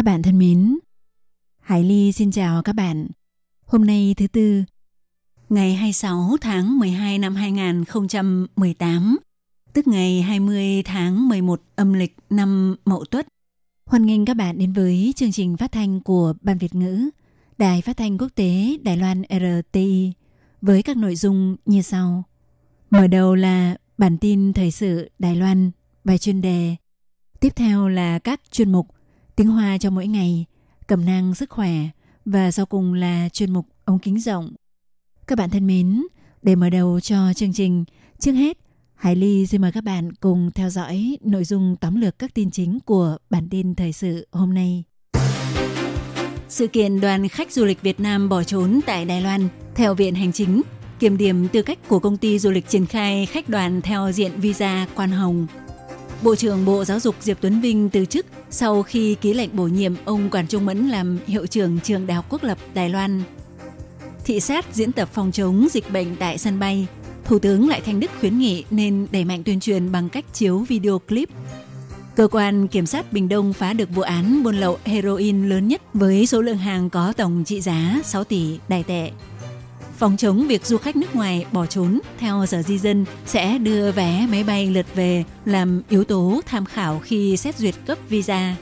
Các bạn thân mến, Hải Ly xin chào các bạn. Hôm nay thứ tư, ngày 26 tháng 12 năm 2018, tức ngày 20 tháng 11 âm lịch năm Mậu Tuất. Hoan nghênh các bạn đến với chương trình phát thanh của Ban Việt ngữ, Đài Phát thanh Quốc tế Đài Loan RTI với các nội dung như sau. Mở đầu là bản tin thời sự Đài Loan, bài chuyên đề. Tiếp theo là các chuyên mục tiếng Hoa cho mỗi ngày, cẩm nang sức khỏe và sau cùng là chuyên mục ống kính rộng. Các bạn thân mến, để mở đầu cho chương trình, trước hết, Hải Ly xin mời các bạn cùng theo dõi nội dung tóm lược các tin chính của bản tin thời sự hôm nay. Sự kiện đoàn khách du lịch Việt Nam bỏ trốn tại Đài Loan theo Viện Hành Chính, kiểm điểm tư cách của công ty du lịch triển khai khách đoàn theo diện visa quan hồng. Bộ trưởng Bộ Giáo dục Diệp Tuấn Vinh từ chức sau khi ký lệnh bổ nhiệm ông Quản Trung Mẫn làm hiệu trưởng trường Đại học Quốc lập Đài Loan. Thị sát diễn tập phòng chống dịch bệnh tại sân bay, Thủ tướng Lại Thanh Đức khuyến nghị nên đẩy mạnh tuyên truyền bằng cách chiếu video clip. Cơ quan Kiểm sát Bình Đông phá được vụ án buôn lậu heroin lớn nhất với số lượng hàng có tổng trị giá 6 tỷ đài tệ. Phòng chống việc du khách nước ngoài bỏ trốn, theo Sở Di dân, sẽ đưa vé máy bay lượt về làm yếu tố tham khảo khi xét duyệt cấp visa.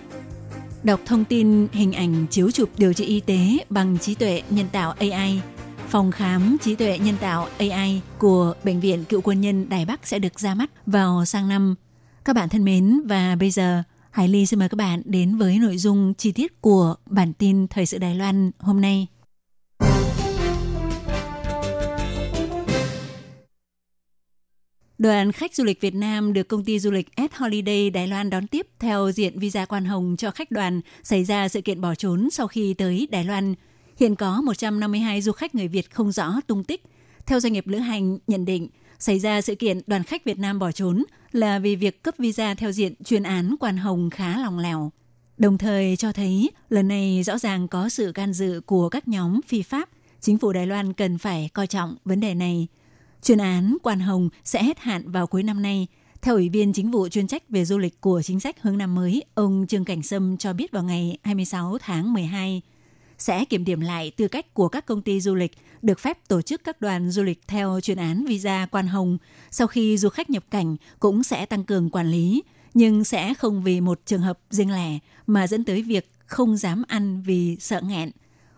Đọc thông tin, hình ảnh chiếu chụp điều trị y tế bằng trí tuệ nhân tạo AI. Phòng khám trí tuệ nhân tạo AI của Bệnh viện Cựu Quân nhân Đài Bắc sẽ được ra mắt vào sang năm. Các bạn thân mến, và bây giờ, Hải Ly xin mời các bạn đến với nội dung chi tiết của bản tin Thời sự Đài Loan hôm nay. Đoàn khách du lịch Việt Nam được công ty du lịch S Holiday Đài Loan đón tiếp theo diện visa quan hồng cho khách đoàn xảy ra sự kiện bỏ trốn sau khi tới Đài Loan. Hiện có 152 du khách người Việt không rõ tung tích. Theo doanh nghiệp lữ hành nhận định, xảy ra sự kiện đoàn khách Việt Nam bỏ trốn là vì việc cấp visa theo diện chuyên án quan hồng khá lòng lẻo. Đồng thời cho thấy lần này rõ ràng có sự can dự của các nhóm phi pháp. Chính phủ Đài Loan cần phải coi trọng vấn đề này – Chuyên án Quan Hồng sẽ hết hạn vào cuối năm nay. Theo Ủy viên Chính vụ chuyên trách về du lịch của chính sách hướng năm mới, ông Trương Cảnh Sâm cho biết vào ngày 26 tháng 12 sẽ kiểm điểm lại tư cách của các công ty du lịch được phép tổ chức các đoàn du lịch theo chuyên án visa quan hồng. Sau khi du khách nhập cảnh cũng sẽ tăng cường quản lý, nhưng sẽ không vì một trường hợp riêng lẻ mà dẫn tới việc không dám ăn vì sợ nghẹn.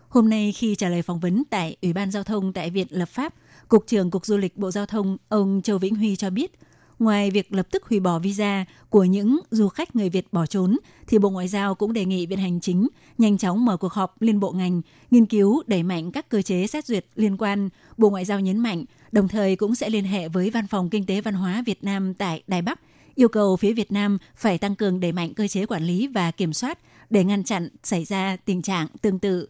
Hôm nay khi trả lời phỏng vấn tại Ủy ban Giao thông tại Viện Lập pháp, Cục trưởng Cục Du lịch Bộ Giao thông ông Châu Vĩnh Huy cho biết, ngoài việc lập tức hủy bỏ visa của những du khách người Việt bỏ trốn, thì Bộ Ngoại giao cũng đề nghị Viện Hành Chính nhanh chóng mở cuộc họp liên bộ ngành, nghiên cứu đẩy mạnh các cơ chế xét duyệt liên quan. Bộ Ngoại giao nhấn mạnh, đồng thời cũng sẽ liên hệ với Văn phòng Kinh tế Văn hóa Việt Nam tại Đài Bắc, yêu cầu phía Việt Nam phải tăng cường đẩy mạnh cơ chế quản lý và kiểm soát để ngăn chặn xảy ra tình trạng tương tự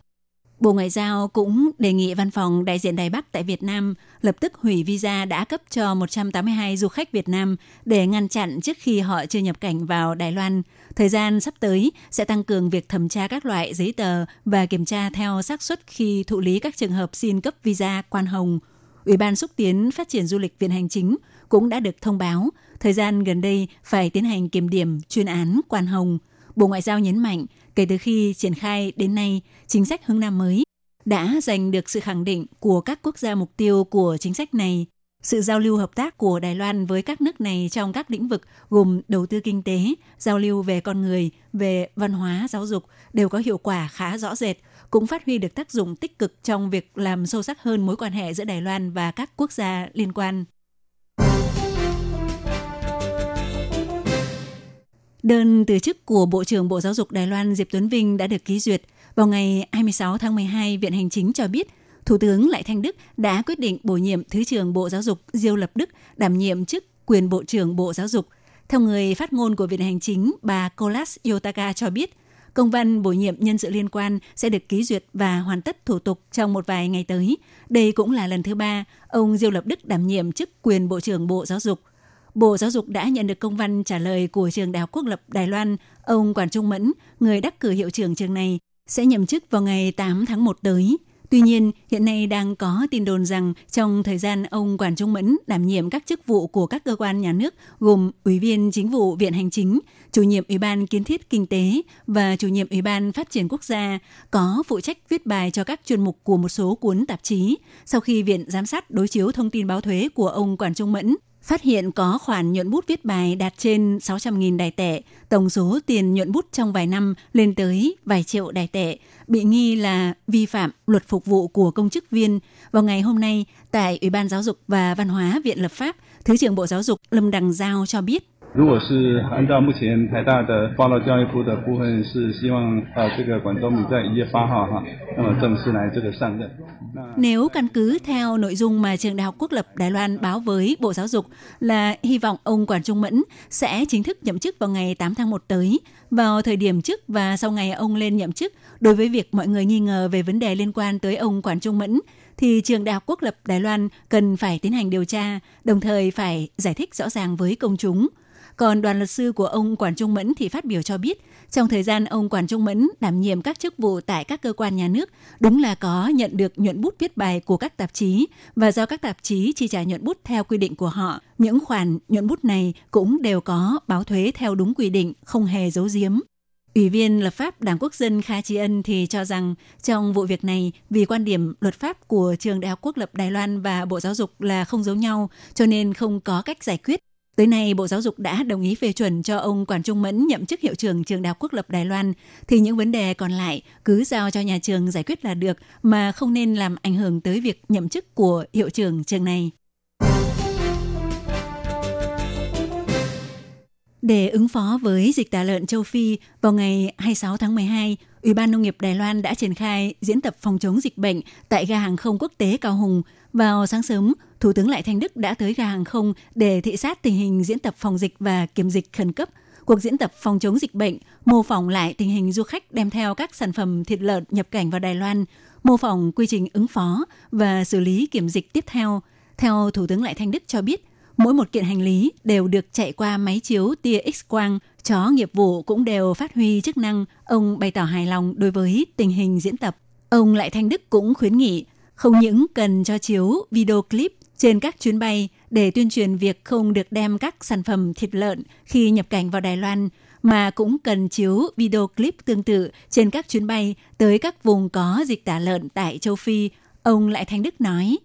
Bộ Ngoại giao cũng đề nghị văn phòng đại diện Đài Bắc tại Việt Nam lập tức hủy visa đã cấp cho 182 du khách Việt Nam để ngăn chặn trước khi họ chưa nhập cảnh vào Đài Loan. Thời gian sắp tới sẽ tăng cường việc thẩm tra các loại giấy tờ và kiểm tra theo xác suất khi thụ lý các trường hợp xin cấp visa quan hồng. Ủy ban xúc tiến phát triển du lịch Viện Hành Chính cũng đã được thông báo, thời gian gần đây phải tiến hành kiểm điểm chuyên án quan hồng. Bộ Ngoại giao nhấn mạnh Kể từ khi triển khai đến nay, chính sách hướng Nam mới đã giành được sự khẳng định của các quốc gia mục tiêu của chính sách này. Sự giao lưu hợp tác của Đài Loan với các nước này trong các lĩnh vực gồm đầu tư kinh tế, giao lưu về con người, về văn hóa, giáo dục đều có hiệu quả khá rõ rệt, cũng phát huy được tác dụng tích cực trong việc làm sâu sắc hơn mối quan hệ giữa Đài Loan và các quốc gia liên quan. Đơn từ chức của Bộ trưởng Bộ Giáo dục Đài Loan Diệp Tuấn Vinh đã được ký duyệt. Vào ngày 26 tháng 12, Viện Hành Chính cho biết, Thủ tướng Lại Thanh Đức đã quyết định bổ nhiệm Thứ trưởng Bộ Giáo dục Diêu Lập Đức đảm nhiệm chức quyền Bộ trưởng Bộ Giáo dục. Theo người phát ngôn của Viện Hành Chính, bà Colas Yotaka cho biết, Công văn bổ nhiệm nhân sự liên quan sẽ được ký duyệt và hoàn tất thủ tục trong một vài ngày tới. Đây cũng là lần thứ ba ông Diêu Lập Đức đảm nhiệm chức quyền Bộ trưởng Bộ Giáo dục. Bộ Giáo dục đã nhận được công văn trả lời của trường Đại học Quốc lập Đài Loan. Ông Quản Trung Mẫn, người đắc cử hiệu trưởng trường này, sẽ nhậm chức vào ngày 8 tháng 1 tới. Tuy nhiên, hiện nay đang có tin đồn rằng trong thời gian ông Quản Trung Mẫn đảm nhiệm các chức vụ của các cơ quan nhà nước gồm Ủy viên Chính vụ Viện Hành Chính, chủ nhiệm Ủy ban Kiến thiết Kinh tế và chủ nhiệm Ủy ban Phát triển Quốc gia có phụ trách viết bài cho các chuyên mục của một số cuốn tạp chí. Sau khi Viện Giám sát đối chiếu thông tin báo thuế của ông Quản Trung Mẫn phát hiện có khoản nhuận bút viết bài đạt trên 600.000 đài tệ, tổng số tiền nhuận bút trong vài năm lên tới vài triệu đài tệ, bị nghi là vi phạm luật phục vụ của công chức viên. Vào ngày hôm nay, tại Ủy ban Giáo dục và Văn hóa Viện Lập pháp, Thứ trưởng Bộ Giáo dục Lâm Đằng Giao cho biết 如果是按照目前台大的报到教育部的部分，是希望呃这个管中敏在一月八号哈，那么正式来这个上任。 Nếu căn cứ theo nội dung mà trường Đại học Quốc lập Đài Loan báo với Bộ Giáo dục là hy vọng ông Quản Trung Mẫn sẽ chính thức nhậm chức vào ngày 8 tháng 1 tới, vào thời điểm trước và sau ngày ông lên nhậm chức, đối với việc mọi người nghi ngờ về vấn đề liên quan tới ông Quản Trung Mẫn, thì trường Đại học Quốc lập Đài Loan cần phải tiến hành điều tra, đồng thời phải giải thích rõ ràng với công chúng. còn đoàn luật sư của ông Quản Trung Mẫn thì phát biểu cho biết, trong thời gian ông Quản Trung Mẫn đảm nhiệm các chức vụ tại các cơ quan nhà nước, đúng là có nhận được nhuận bút viết bài của các tạp chí và do các tạp chí chi trả nhuận bút theo quy định của họ. Những khoản nhuận bút này cũng đều có báo thuế theo đúng quy định, không hề giấu giếm. Ủy viên lập pháp Đảng Quốc dân Kha Chi Ân thì cho rằng trong vụ việc này, vì quan điểm luật pháp của Trường Đại học Quốc lập Đài Loan và Bộ Giáo dục là không giống nhau, cho nên không có cách giải quyết. Tới nay, Bộ Giáo dục đã đồng ý phê chuẩn cho ông Quản Trung Mẫn nhậm chức hiệu trưởng trường Đại học Quốc lập Đài Loan, thì những vấn đề còn lại cứ giao cho nhà trường giải quyết là được, mà không nên làm ảnh hưởng tới việc nhậm chức của hiệu trưởng trường này. Để ứng phó với dịch tả lợn châu Phi, vào ngày 26 tháng 12, Ủy ban Nông nghiệp Đài Loan đã triển khai diễn tập phòng chống dịch bệnh tại ga hàng không quốc tế Cao Hùng. Vào sáng sớm, Thủ tướng Lại Thanh Đức đã tới ga hàng không để thị sát tình hình diễn tập phòng dịch và kiểm dịch khẩn cấp. Cuộc diễn tập phòng chống dịch bệnh mô phỏng lại tình hình du khách đem theo các sản phẩm thịt lợn nhập cảnh vào Đài Loan, mô phỏng quy trình ứng phó và xử lý kiểm dịch tiếp theo. Theo Thủ tướng Lại Thanh Đức cho biết, mỗi một kiện hành lý đều được chạy qua máy chiếu tia X-quang, chó nghiệp vụ cũng đều phát huy chức năng. Ông bày tỏ hài lòng đối với tình hình diễn tập. Ông Lại Thanh Đức cũng khuyến nghị không những cần cho chiếu video clip trên các chuyến bay để tuyên truyền việc không được đem các sản phẩm thịt lợn khi nhập cảnh vào Đài Loan, mà cũng cần chiếu video clip tương tự trên các chuyến bay tới các vùng có dịch tả lợn tại châu Phi. Ông Lại Thanh Đức nói.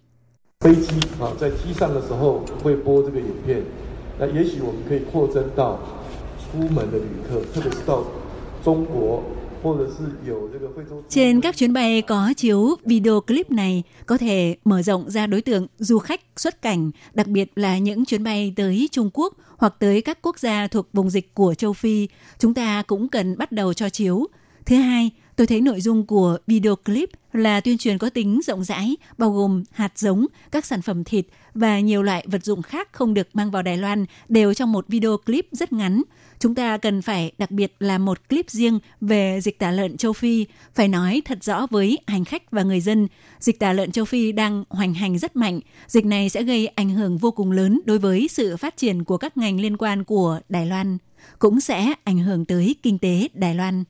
Trên các chuyến bay có chiếu video clip này có thể mở rộng ra đối tượng du khách xuất cảnh, đặc biệt là những chuyến bay tới Trung Quốc hoặc tới các quốc gia thuộc vùng dịch của châu Phi, chúng ta cũng cần bắt đầu cho chiếu. Thứ hai, tôi thấy nội dung của video clip là tuyên truyền có tính rộng rãi, bao gồm hạt giống, các sản phẩm thịt và nhiều loại vật dụng khác không được mang vào Đài Loan đều trong một video clip rất ngắn – chúng ta cần phải đặc biệt là một clip riêng về dịch tả lợn châu Phi, phải nói thật rõ với hành khách và người dân. Dịch tả lợn châu Phi đang hoành hành rất mạnh. Dịch này sẽ gây ảnh hưởng vô cùng lớn đối với sự phát triển của các ngành liên quan của Đài Loan, cũng sẽ ảnh hưởng tới kinh tế Đài Loan.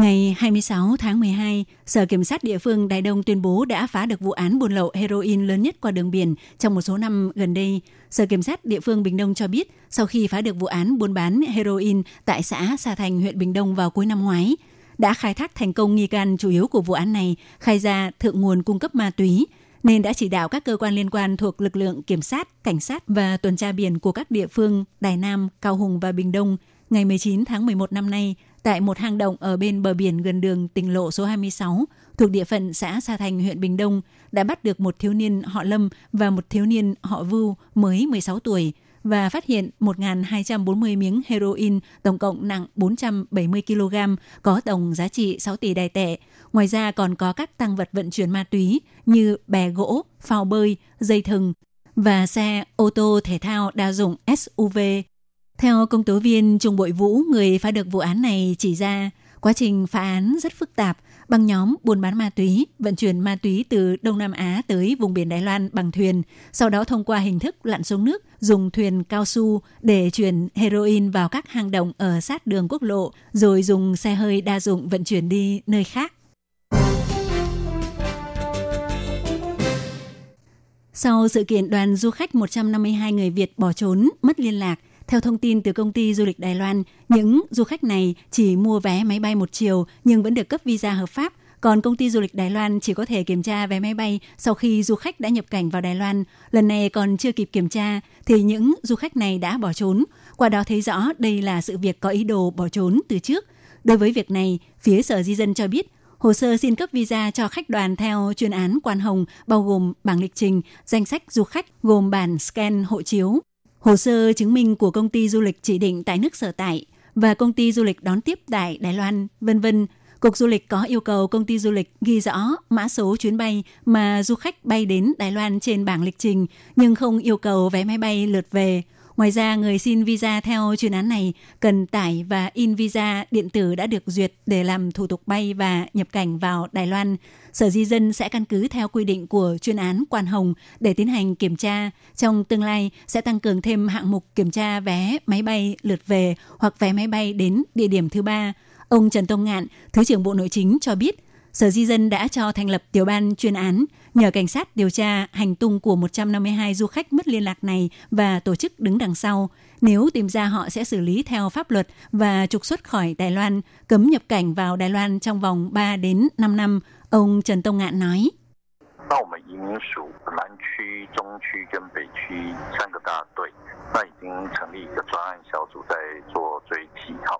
Ngày 26 tháng 12, Sở Kiểm sát địa phương Đài Đông tuyên bố đã phá được vụ án buôn lậu heroin lớn nhất qua đường biển trong một số năm gần đây. Sở Kiểm sát địa phương Bình Đông cho biết, sau khi phá được vụ án buôn bán heroin tại xã Sa Thành, huyện Bình Đông vào cuối năm ngoái, đã khai thác thành công nghi can chủ yếu của vụ án này, khai ra thượng nguồn cung cấp ma túy, nên đã chỉ đạo các cơ quan liên quan thuộc lực lượng kiểm sát, cảnh sát và tuần tra biển của các địa phương Đài Nam, Cao Hùng và Bình Đông ngày 19 tháng 11 năm nay tại một hang động ở bên bờ biển gần đường tỉnh lộ số 26 thuộc địa phận xã Sa Thành, huyện Bình Đông đã bắt được một thiếu niên họ Lâm và một thiếu niên họ Vưu mới 16 tuổi và phát hiện 1.240 miếng heroin tổng cộng nặng 470 kg có tổng giá trị 6 tỷ đài tệ. Ngoài ra còn có các tăng vật vận chuyển ma túy như bè gỗ, phao bơi, dây thừng và xe ô tô thể thao đa dụng SUV theo công tố viên Trung Bội Vũ, người phá được vụ án này chỉ ra, quá trình phá án rất phức tạp, băng nhóm buôn bán ma túy, vận chuyển ma túy từ Đông Nam Á tới vùng biển Đài Loan bằng thuyền, sau đó thông qua hình thức lặn xuống nước, dùng thuyền cao su để chuyển heroin vào các hang động ở sát đường quốc lộ, rồi dùng xe hơi đa dụng vận chuyển đi nơi khác. Sau sự kiện đoàn du khách 152 người Việt bỏ trốn, mất liên lạc, theo thông tin từ công ty du lịch Đài Loan, những du khách này chỉ mua vé máy bay một chiều nhưng vẫn được cấp visa hợp pháp. Còn công ty du lịch Đài Loan chỉ có thể kiểm tra vé máy bay sau khi du khách đã nhập cảnh vào Đài Loan. Lần này còn chưa kịp kiểm tra thì những du khách này đã bỏ trốn. Qua đó thấy rõ đây là sự việc có ý đồ bỏ trốn từ trước. Đối với việc này, phía Sở Di dân cho biết hồ sơ xin cấp visa cho khách đoàn theo chuyên án Quan Hồng bao gồm bảng lịch trình, danh sách du khách gồm bản scan hộ chiếu, hồ sơ chứng minh của công ty du lịch chỉ định tại nước sở tại và công ty du lịch đón tiếp tại Đài Loan, vân vân. Cục du lịch có yêu cầu công ty du lịch ghi rõ mã số chuyến bay mà du khách bay đến Đài Loan trên bảng lịch trình, nhưng không yêu cầu vé máy bay lượt về. Ngoài ra, người xin visa theo chuyên án này cần tải và in visa điện tử đã được duyệt để làm thủ tục bay và nhập cảnh vào Đài Loan. Sở Di dân sẽ căn cứ theo quy định của chuyên án Quan Hồng để tiến hành kiểm tra. Trong tương lai sẽ tăng cường thêm hạng mục kiểm tra vé máy bay lượt về hoặc vé máy bay đến địa điểm thứ ba. Ông Trần Tông Ngạn, Thứ trưởng Bộ Nội chính cho biết, Sở Di dân đã cho thành lập tiểu ban chuyên án nhờ cảnh sát điều tra hành tung của 152 du khách mất liên lạc này và tổ chức đứng đằng sau. Nếu tìm ra họ sẽ xử lý theo pháp luật và trục xuất khỏi Đài Loan, cấm nhập cảnh vào Đài Loan trong vòng 3 đến 5 năm, ông Trần Tông Ngạn nói. 那我们移民署南区、中区跟北区三个大队，那已经成立一个专案小组在做追击。好，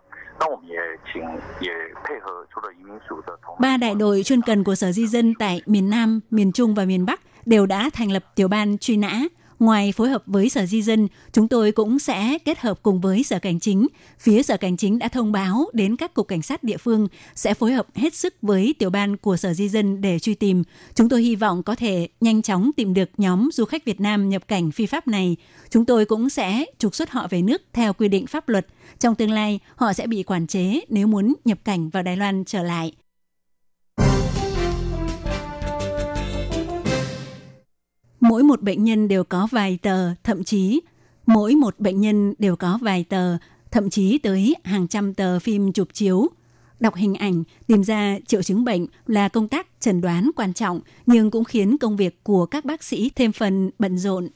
Ba đại đội chuyên cần của Sở Di dân tại miền Nam, miền Trung và miền Bắc đều đã thành lập tiểu ban truy nã. Ngoài phối hợp với Sở Di dân, chúng tôi cũng sẽ kết hợp cùng với Sở Cảnh chính. Phía Sở Cảnh chính đã thông báo đến các cục cảnh sát địa phương sẽ phối hợp hết sức với tiểu ban của Sở Di dân để truy tìm. Chúng tôi hy vọng có thể nhanh chóng tìm được nhóm du khách Việt Nam nhập cảnh phi pháp này. Chúng tôi cũng sẽ trục xuất họ về nước theo quy định pháp luật. Trong tương lai, họ sẽ bị quản chế nếu muốn nhập cảnh vào Đài Loan trở lại. Mỗi một bệnh nhân đều có vài tờ, thậm chí mỗi một bệnh nhân đều có vài tờ, thậm chí tới hàng trăm tờ phim chụp chiếu. Đọc hình ảnh, tìm ra triệu chứng bệnh là công tác chẩn đoán quan trọng, nhưng cũng khiến công việc của các bác sĩ thêm phần bận rộn.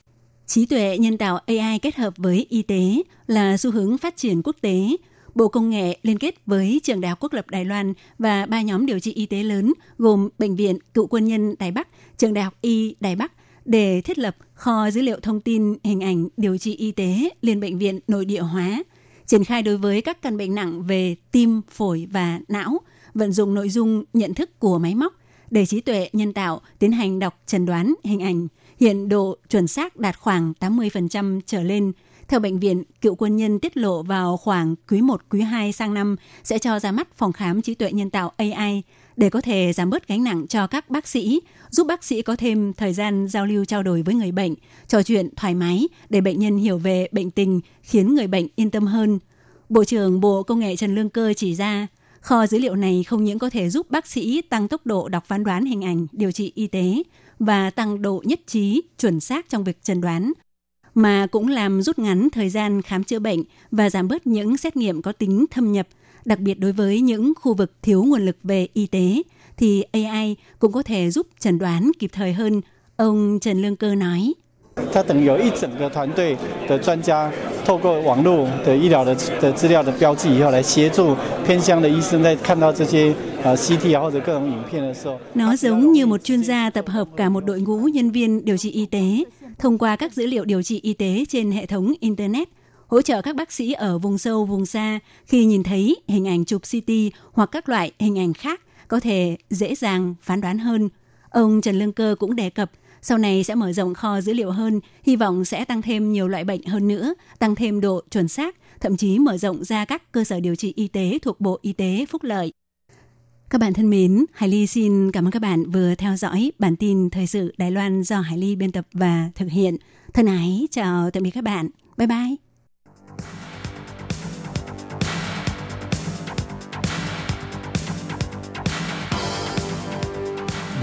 Trí tuệ nhân tạo AI kết hợp với y tế là xu hướng phát triển quốc tế. Bộ Công nghệ liên kết với Trường Đại học Quốc lập Đài Loan và ba nhóm điều trị y tế lớn gồm Bệnh viện Cựu quân nhân Đài Bắc, Trường Đại học Y Đài Bắc để thiết lập kho dữ liệu thông tin hình ảnh điều trị y tế liên bệnh viện nội địa hóa, triển khai đối với các căn bệnh nặng về tim, phổi và não, vận dụng nội dung nhận thức của máy móc để trí tuệ nhân tạo tiến hành đọc trần đoán hình ảnh. Hiện độ chuẩn xác đạt khoảng 80% trở lên. Theo bệnh viện, cựu quân nhân tiết lộ vào khoảng quý 1, quý 2 sang năm sẽ cho ra mắt phòng khám trí tuệ nhân tạo AI để có thể giảm bớt gánh nặng cho các bác sĩ, giúp bác sĩ có thêm thời gian giao lưu trao đổi với người bệnh, trò chuyện thoải mái để bệnh nhân hiểu về bệnh tình, khiến người bệnh yên tâm hơn. Bộ trưởng Bộ Công nghệ Trần Lương Cơ chỉ ra, kho dữ liệu này không những có thể giúp bác sĩ tăng tốc độ đọc phán đoán hình ảnh điều trị y tế và tăng độ nhất trí, chuẩn xác trong việc chẩn đoán, mà cũng làm rút ngắn thời gian khám chữa bệnh và giảm bớt những xét nghiệm có tính thâm nhập – đặc biệt đối với những khu vực thiếu nguồn lực về y tế, thì AI cũng có thể giúp chẩn đoán kịp thời hơn, ông Trần Lương Cơ nói. 它等于有一整个团队的专家，透过网络的医疗的的资料的标记以后，来协助偏乡的医生在看到这些呃 CT 啊或者各种影片的时候。Nó giống như một chuyên gia tập hợp cả một đội ngũ nhân viên điều trị y tế thông qua các dữ liệu điều trị y tế trên hệ thống internet hỗ trợ các bác sĩ ở vùng sâu, vùng xa khi nhìn thấy hình ảnh chụp CT hoặc các loại hình ảnh khác có thể dễ dàng phán đoán hơn. Ông Trần Lương Cơ cũng đề cập sau này sẽ mở rộng kho dữ liệu hơn, hy vọng sẽ tăng thêm nhiều loại bệnh hơn nữa, tăng thêm độ chuẩn xác, thậm chí mở rộng ra các cơ sở điều trị y tế thuộc Bộ Y tế Phúc Lợi. Các bạn thân mến, Hải Ly xin cảm ơn các bạn vừa theo dõi bản tin thời sự Đài Loan do Hải Ly biên tập và thực hiện. Thân ái, chào tạm biệt các bạn. Bye bye.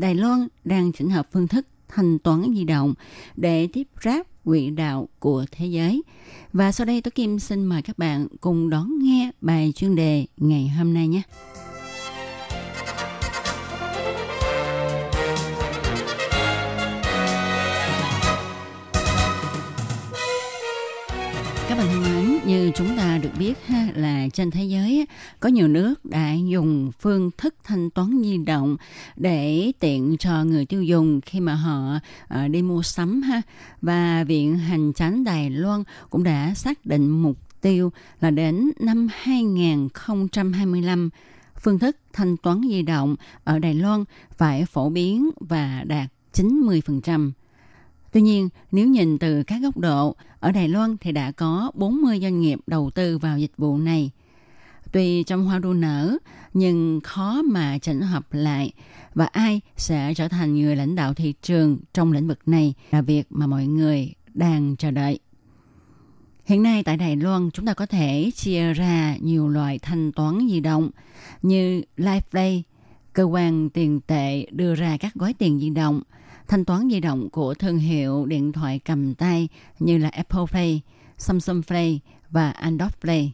Đài Loan đang chỉnh hợp phương thức thanh toán di động để tiếp ráp quỹ đạo của thế giới. Và sau đây tôi Kim xin mời các bạn cùng đón nghe bài chuyên đề ngày hôm nay nhé. Như chúng ta được biết ha, là trên thế giới có nhiều nước đã dùng phương thức thanh toán di động để tiện cho người tiêu dùng khi mà họ ờ, đi mua sắm ha. Và Viện Hành Chánh Đài Loan cũng đã xác định mục tiêu là đến năm 2025 phương thức thanh toán di động ở Đài Loan phải phổ biến và đạt 90%. Tuy nhiên, nếu nhìn từ các góc độ, ở Đài Loan thì đã có 40 doanh nghiệp đầu tư vào dịch vụ này. Tuy trong hoa đua nở, nhưng khó mà chỉnh hợp lại và ai sẽ trở thành người lãnh đạo thị trường trong lĩnh vực này là việc mà mọi người đang chờ đợi. Hiện nay tại Đài Loan chúng ta có thể chia ra nhiều loại thanh toán di động như LifePay, cơ quan tiền tệ đưa ra các gói tiền di động – thanh toán di động của thương hiệu điện thoại cầm tay như là Apple Play, Samsung Play và Android Play.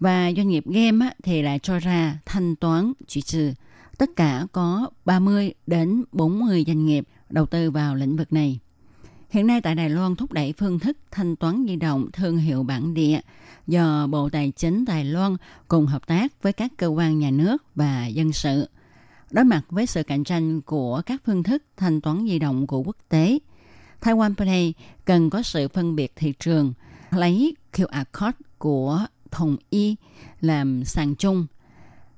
Và doanh nghiệp game thì lại cho ra thanh toán chỉ trừ. Tất cả có 30 đến 40 doanh nghiệp đầu tư vào lĩnh vực này. Hiện nay tại Đài Loan thúc đẩy phương thức thanh toán di động thương hiệu bản địa do Bộ Tài chính Đài Loan cùng hợp tác với các cơ quan nhà nước và dân sự Đối mặt với sự cạnh tranh của các phương thức thanh toán di động của quốc tế, Taiwan Pay cần có sự phân biệt thị trường, lấy QR code của Thùng Y làm sàn chung.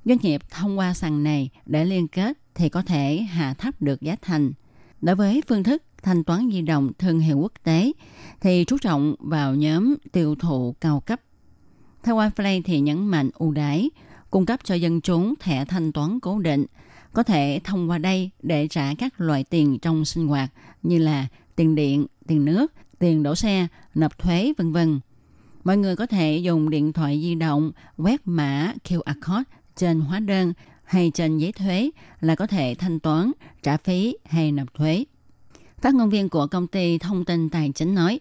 Doanh nghiệp thông qua sàn này để liên kết thì có thể hạ thấp được giá thành. Đối với phương thức thanh toán di động thương hiệu quốc tế thì chú trọng vào nhóm tiêu thụ cao cấp. Taiwan Play thì nhấn mạnh ưu đãi, cung cấp cho dân chúng thẻ thanh toán cố định – có thể thông qua đây để trả các loại tiền trong sinh hoạt như là tiền điện, tiền nước, tiền đổ xe, nộp thuế, vân vân. Mọi người có thể dùng điện thoại di động quét mã QR code trên hóa đơn hay trên giấy thuế là có thể thanh toán, trả phí hay nộp thuế. Phát ngôn viên của công ty thông tin tài chính nói,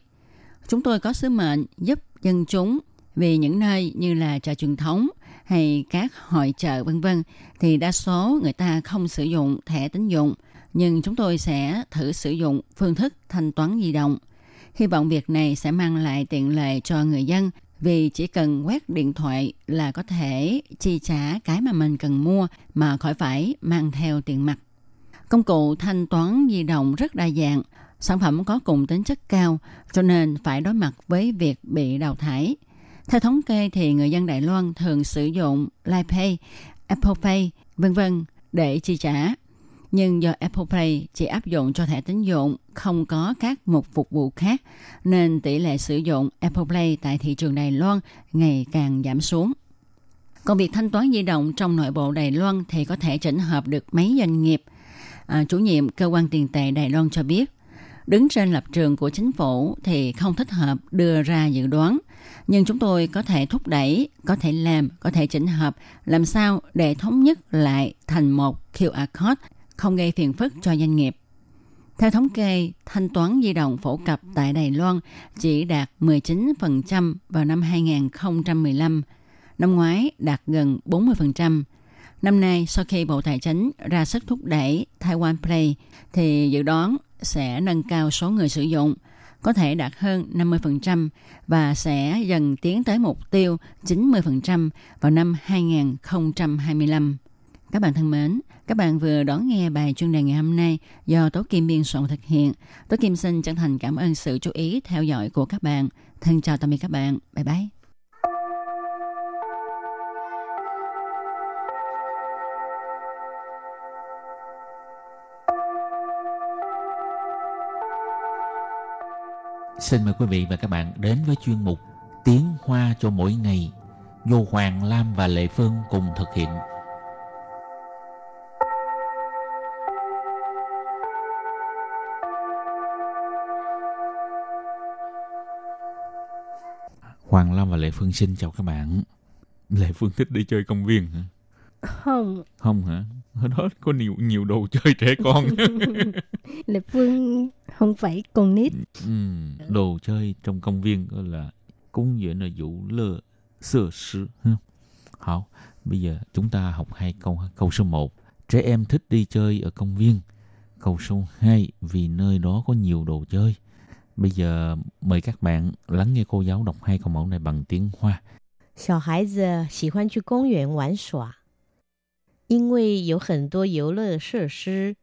chúng tôi có sứ mệnh giúp dân chúng vì những nơi như là chợ truyền thống, hay các hội chợ vân vân thì đa số người ta không sử dụng thẻ tín dụng nhưng chúng tôi sẽ thử sử dụng phương thức thanh toán di động. Hy vọng việc này sẽ mang lại tiện lợi cho người dân vì chỉ cần quét điện thoại là có thể chi trả cái mà mình cần mua mà khỏi phải mang theo tiền mặt. Công cụ thanh toán di động rất đa dạng, sản phẩm có cùng tính chất cao cho nên phải đối mặt với việc bị đào thải. Theo thống kê thì người dân Đài Loan thường sử dụng Line Pay, Apple Pay, vân vân để chi trả. Nhưng do Apple Pay chỉ áp dụng cho thẻ tín dụng, không có các mục phục vụ khác, nên tỷ lệ sử dụng Apple Pay tại thị trường Đài Loan ngày càng giảm xuống. Còn việc thanh toán di động trong nội bộ Đài Loan thì có thể chỉnh hợp được mấy doanh nghiệp. À, chủ nhiệm cơ quan tiền tệ Đài Loan cho biết, đứng trên lập trường của chính phủ thì không thích hợp đưa ra dự đoán nhưng chúng tôi có thể thúc đẩy, có thể làm, có thể chỉnh hợp làm sao để thống nhất lại thành một QR code không gây phiền phức cho doanh nghiệp. Theo thống kê, thanh toán di động phổ cập tại Đài Loan chỉ đạt 19% vào năm 2015, năm ngoái đạt gần 40%. Năm nay, sau khi Bộ Tài chính ra sức thúc đẩy Taiwan Play, thì dự đoán sẽ nâng cao số người sử dụng – có thể đạt hơn 50% và sẽ dần tiến tới mục tiêu 90% vào năm 2025. Các bạn thân mến, các bạn vừa đón nghe bài chuyên đề ngày hôm nay do Tố Kim biên soạn thực hiện. Tố Kim xin chân thành cảm ơn sự chú ý theo dõi của các bạn. Thân chào tạm biệt các bạn. Bye bye. Xin mời quý vị và các bạn đến với chuyên mục Tiếng Hoa cho mỗi ngày, do Hoàng Lam và Lệ Phương cùng thực hiện. Hoàng Lam và Lệ Phương xin chào các bạn. Lệ Phương thích đi chơi công viên hả? Không, Không hả? Ở đó có nhiều nhiều đồ chơi trẻ con. Lệ Phương không phải con nít. ừ, đồ chơi trong công viên gọi là công viên là vụ lơ sơ sư. ha. Hảo, bây giờ chúng ta học hai câu. ha. Câu số 1, trẻ em thích đi chơi ở công viên. Câu số 2, vì nơi đó có nhiều đồ chơi. Bây giờ mời các bạn lắng nghe cô giáo đọc hai câu mẫu này bằng tiếng Hoa. 小孩子喜欢去公园玩耍， 因为有很多游乐设施。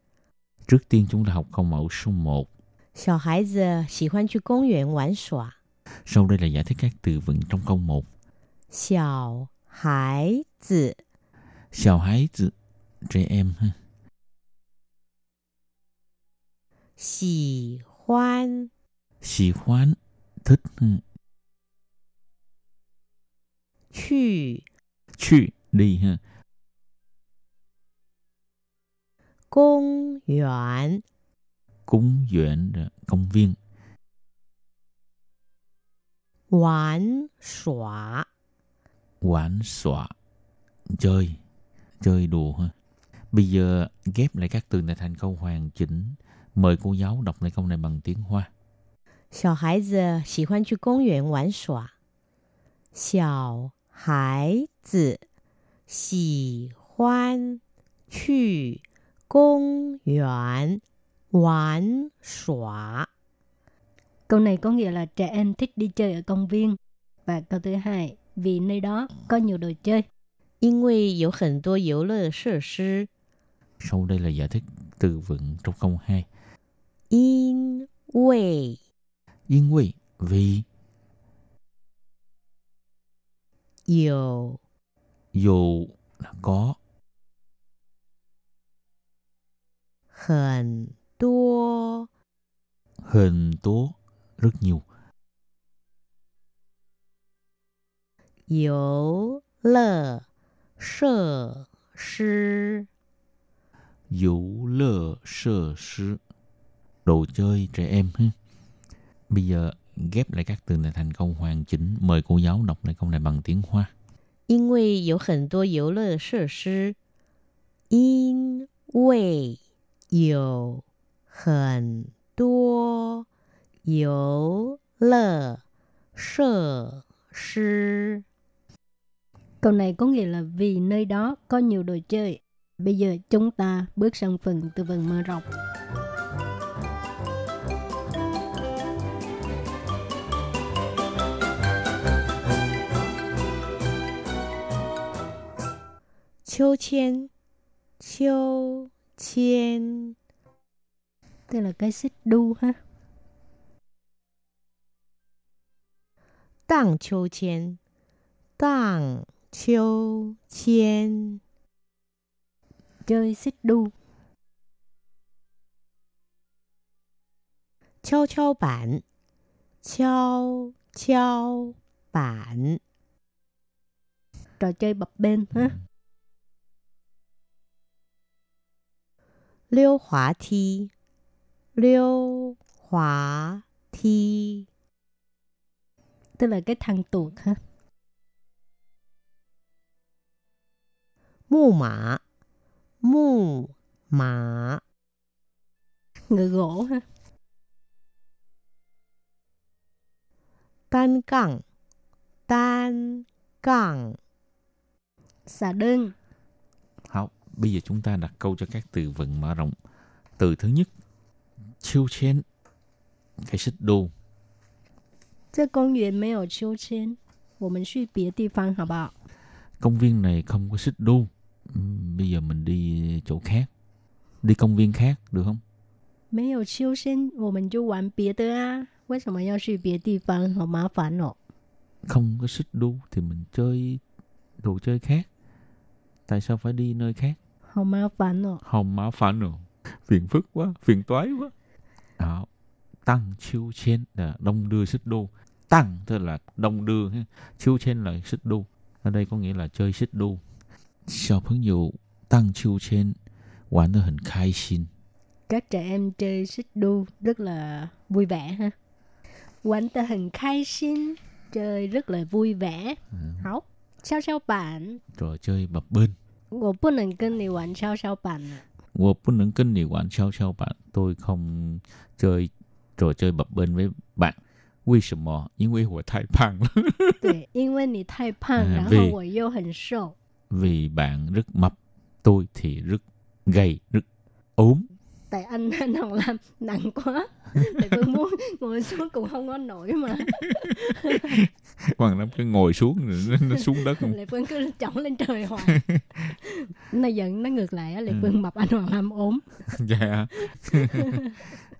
Trước tiên chúng ta học câu mẫu số 1. 小孩子喜欢去公园玩耍。 Sau đây là giải thích các từ vựng trong câu 1. 小孩子 Xào hái từ trẻ em ha. 喜欢 Xì khoán, thích ha. 去 去, đi ha. 公园 Cúng duyện, rồi công viên. 玩耍。 Quán xọa, chơi, chơi đùa ha. Bây giờ ghép lại các từ này thành câu hoàn chỉnh. Mời cô giáo đọc lại câu này bằng tiếng Hoa. 小孩子喜欢去公园玩耍。小孩子喜欢去 公园玩耍。 Câu này có nghĩa là trẻ em thích đi chơi ở công viên. Và câu thứ hai, vì nơi đó có nhiều đồ chơi. 因为有很多游乐设施。 Sau đây là giải thích từ vựng trong câu 2. 因为 Yên quy, vì, 有 dù là có, 很多 hình tố, rất nhiều. 游乐设施。 Vũ lơ sơ sư Đồ chơi trẻ em ha. Bây giờ ghép lại các từ này thành câu hoàn chỉnh. Mời cô giáo đọc lại câu này bằng tiếng Hoa. 因为有很多游乐设施。因为 有很多游乐设施。 Câu này có nghĩa là vì nơi đó có nhiều đồ chơi. Bây giờ chúng ta bước sang phần từ vựng mở rộng. 秋千，秋 chien. Tức là cái xích đu ha. Tặng chiu chien. Tặng chiu chien. Chơi xích đu. Châu châu bản châu châu bản trò chơi bập bênh ha. 溜滑梯，溜滑梯， Tức là cái thang tuột ha. 木马，木马， Ngựa gỗ ha. 单杠，单杠， Xà đơn. Học. Bây giờ chúng ta đặt câu cho các từ vựng mở rộng. Từ thứ nhất, chiêu chen, cái xích đu. 这公园没有秋千，我们去别地方好不好？ Công viên này không có xích đu. Ừm, Bây giờ mình đi chỗ khác. Đi công viên khác được không? 没有秋千，我们就玩别的啊。为什么要去别地方？好麻烦哦。 Không có xích đu thì mình chơi đồ chơi khác. Tại sao phải đi nơi khác? Hồng má phản nổ. Hồng má phản nổ. Phiền phức quá, phiền toái quá. Đó. Tăng chiêu trên là đông đưa xích đu. Tăng tức là đông đưa. Chiêu trên là xích đu. Ở đây có nghĩa là chơi xích đu. Cho phấn dụ, tăng chiêu trên quản nó hình khai xin. Các trẻ em chơi xích đu rất là vui vẻ ha. Quản ta hình khai xin, chơi rất là vui vẻ. Ừ. Học, sao sao bạn. Trò chơi bập bênh. 我不能跟你玩跷跷板啊。我不能跟你玩跷跷板 tôi không chơi trò chơi bập bên với bạn 为什么？因为我太胖了。对，因为你太胖，啊然后对我又很瘦。 Vì bạn rất mập, tôi thì rất gầy, rất ốm. Tại anh anh Hồng làm nặng quá. Tại Phương muốn ngồi xuống cũng không có nổi mà. Hoàng Lâm cứ ngồi xuống rồi nó, nó xuống đất. Lệ Phương cứ chổng lên trời hoài. nó giận nó ngược lại á, Lệ Phương mập anh Hoàng Lâm ốm. dạ.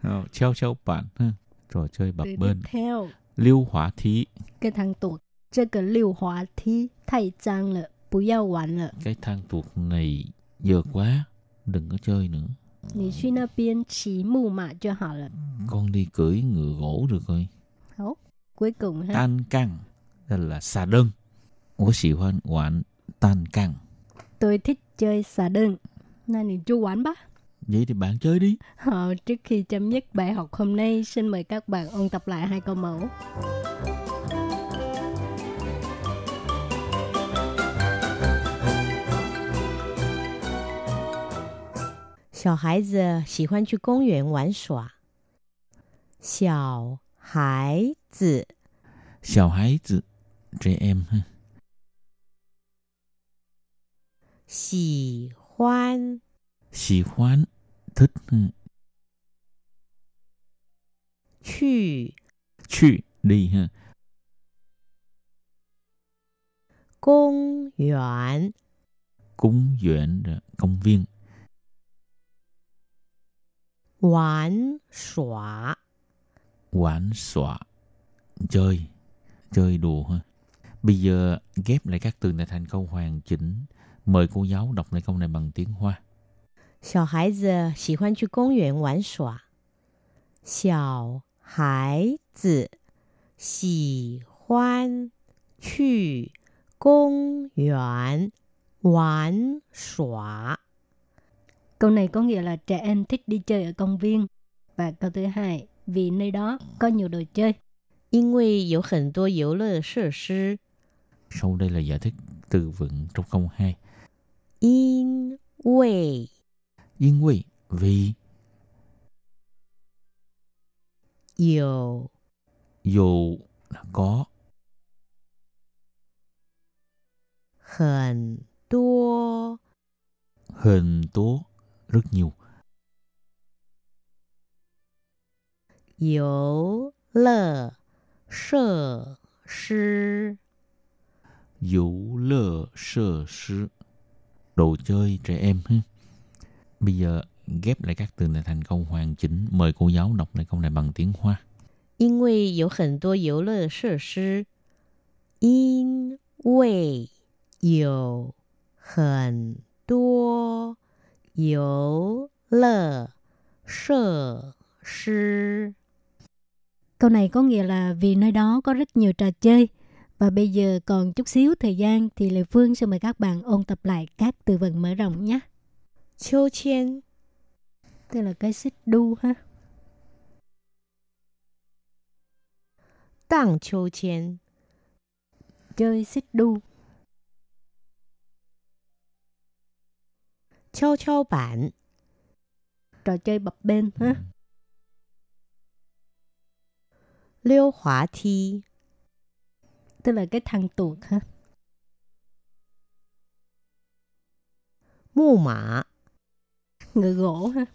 Ờ, treo treo bạn ha. Trò chơi bập Từ bên. tiếp theo, Liêu hỏa thí. cái thằng tuột. 这个溜滑梯太脏了，不要玩了。 Cái thang tuột này giờ quá. Đừng có chơi nữa. 你去那边骑木马就好了。 Con đi cưỡi ngựa gỗ được rồi. Hảo. Cuối cùng ha. Tan căng. Đây là xà đơn. 我喜欢玩tan căng. Tôi thích chơi xà đơn. Này thì chú quán bác. Vậy thì bạn chơi đi. Ờ, trước khi chấm dứt bài học hôm nay, xin mời các bạn ôn tập lại hai câu mẫu. 小孩子喜欢去公园玩耍。小孩子 Chào hái tử. Trẻ em ha. 喜欢 Xì khoán. Thích. ha. 去 去. Đi ha. 公园 Cúng duyện. rồi, Công viên. 玩耍。 Quán xọa. Chơi. Chơi đùa ha. Bây giờ ghép lại các từ này thành câu hoàn chỉnh. Mời cô giáo đọc lại câu này bằng tiếng Hoa. 小孩子喜欢去公园玩耍。小孩子喜欢去公园玩耍。 Câu này có nghĩa là trẻ em thích đi chơi ở công viên. Và câu thứ hai, vì nơi đó có nhiều đồ chơi. 因为有很多游乐设施。 Sau đây là giải thích từ vựng trong câu 2. 因为 Yên vì, vì, 有 dù là có, 很多 hình tố, rất nhiều. 游乐设施。 Vũ lơ sơ sư, đồ chơi trẻ em. ha. Bây giờ ghép lại các từ này thành câu hoàn chỉnh. Mời cô giáo đọc lại câu này bằng tiếng Hoa. 因为有很多游乐设施。因为有很多 游乐设施。 Câu này có nghĩa là vì nơi đó có rất nhiều trò chơi. Và bây giờ còn chút xíu thời gian thì Lê Phương sẽ mời các bạn ôn tập lại các từ vựng mở rộng nhé. 秋千、 Tức là cái xích đu ha. 荡秋千、 Chơi xích đu. 跷跷板、 Trò chơi bập bên ha. 溜滑梯、 Tức là cái thằng tuột ha. 木马、 Ngựa gỗ ha.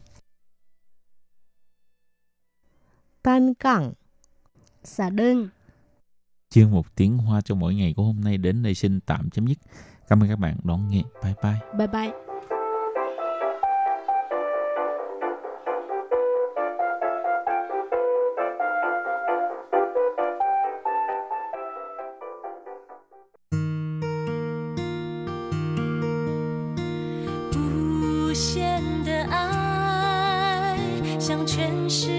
单杠。 Xà đơn. Chuyên một tiếng Hoa cho mỗi ngày của hôm nay đến đây xin tạm chấm dứt. Cảm ơn các bạn đón nghe. Bye bye. Bye bye. “ 向全世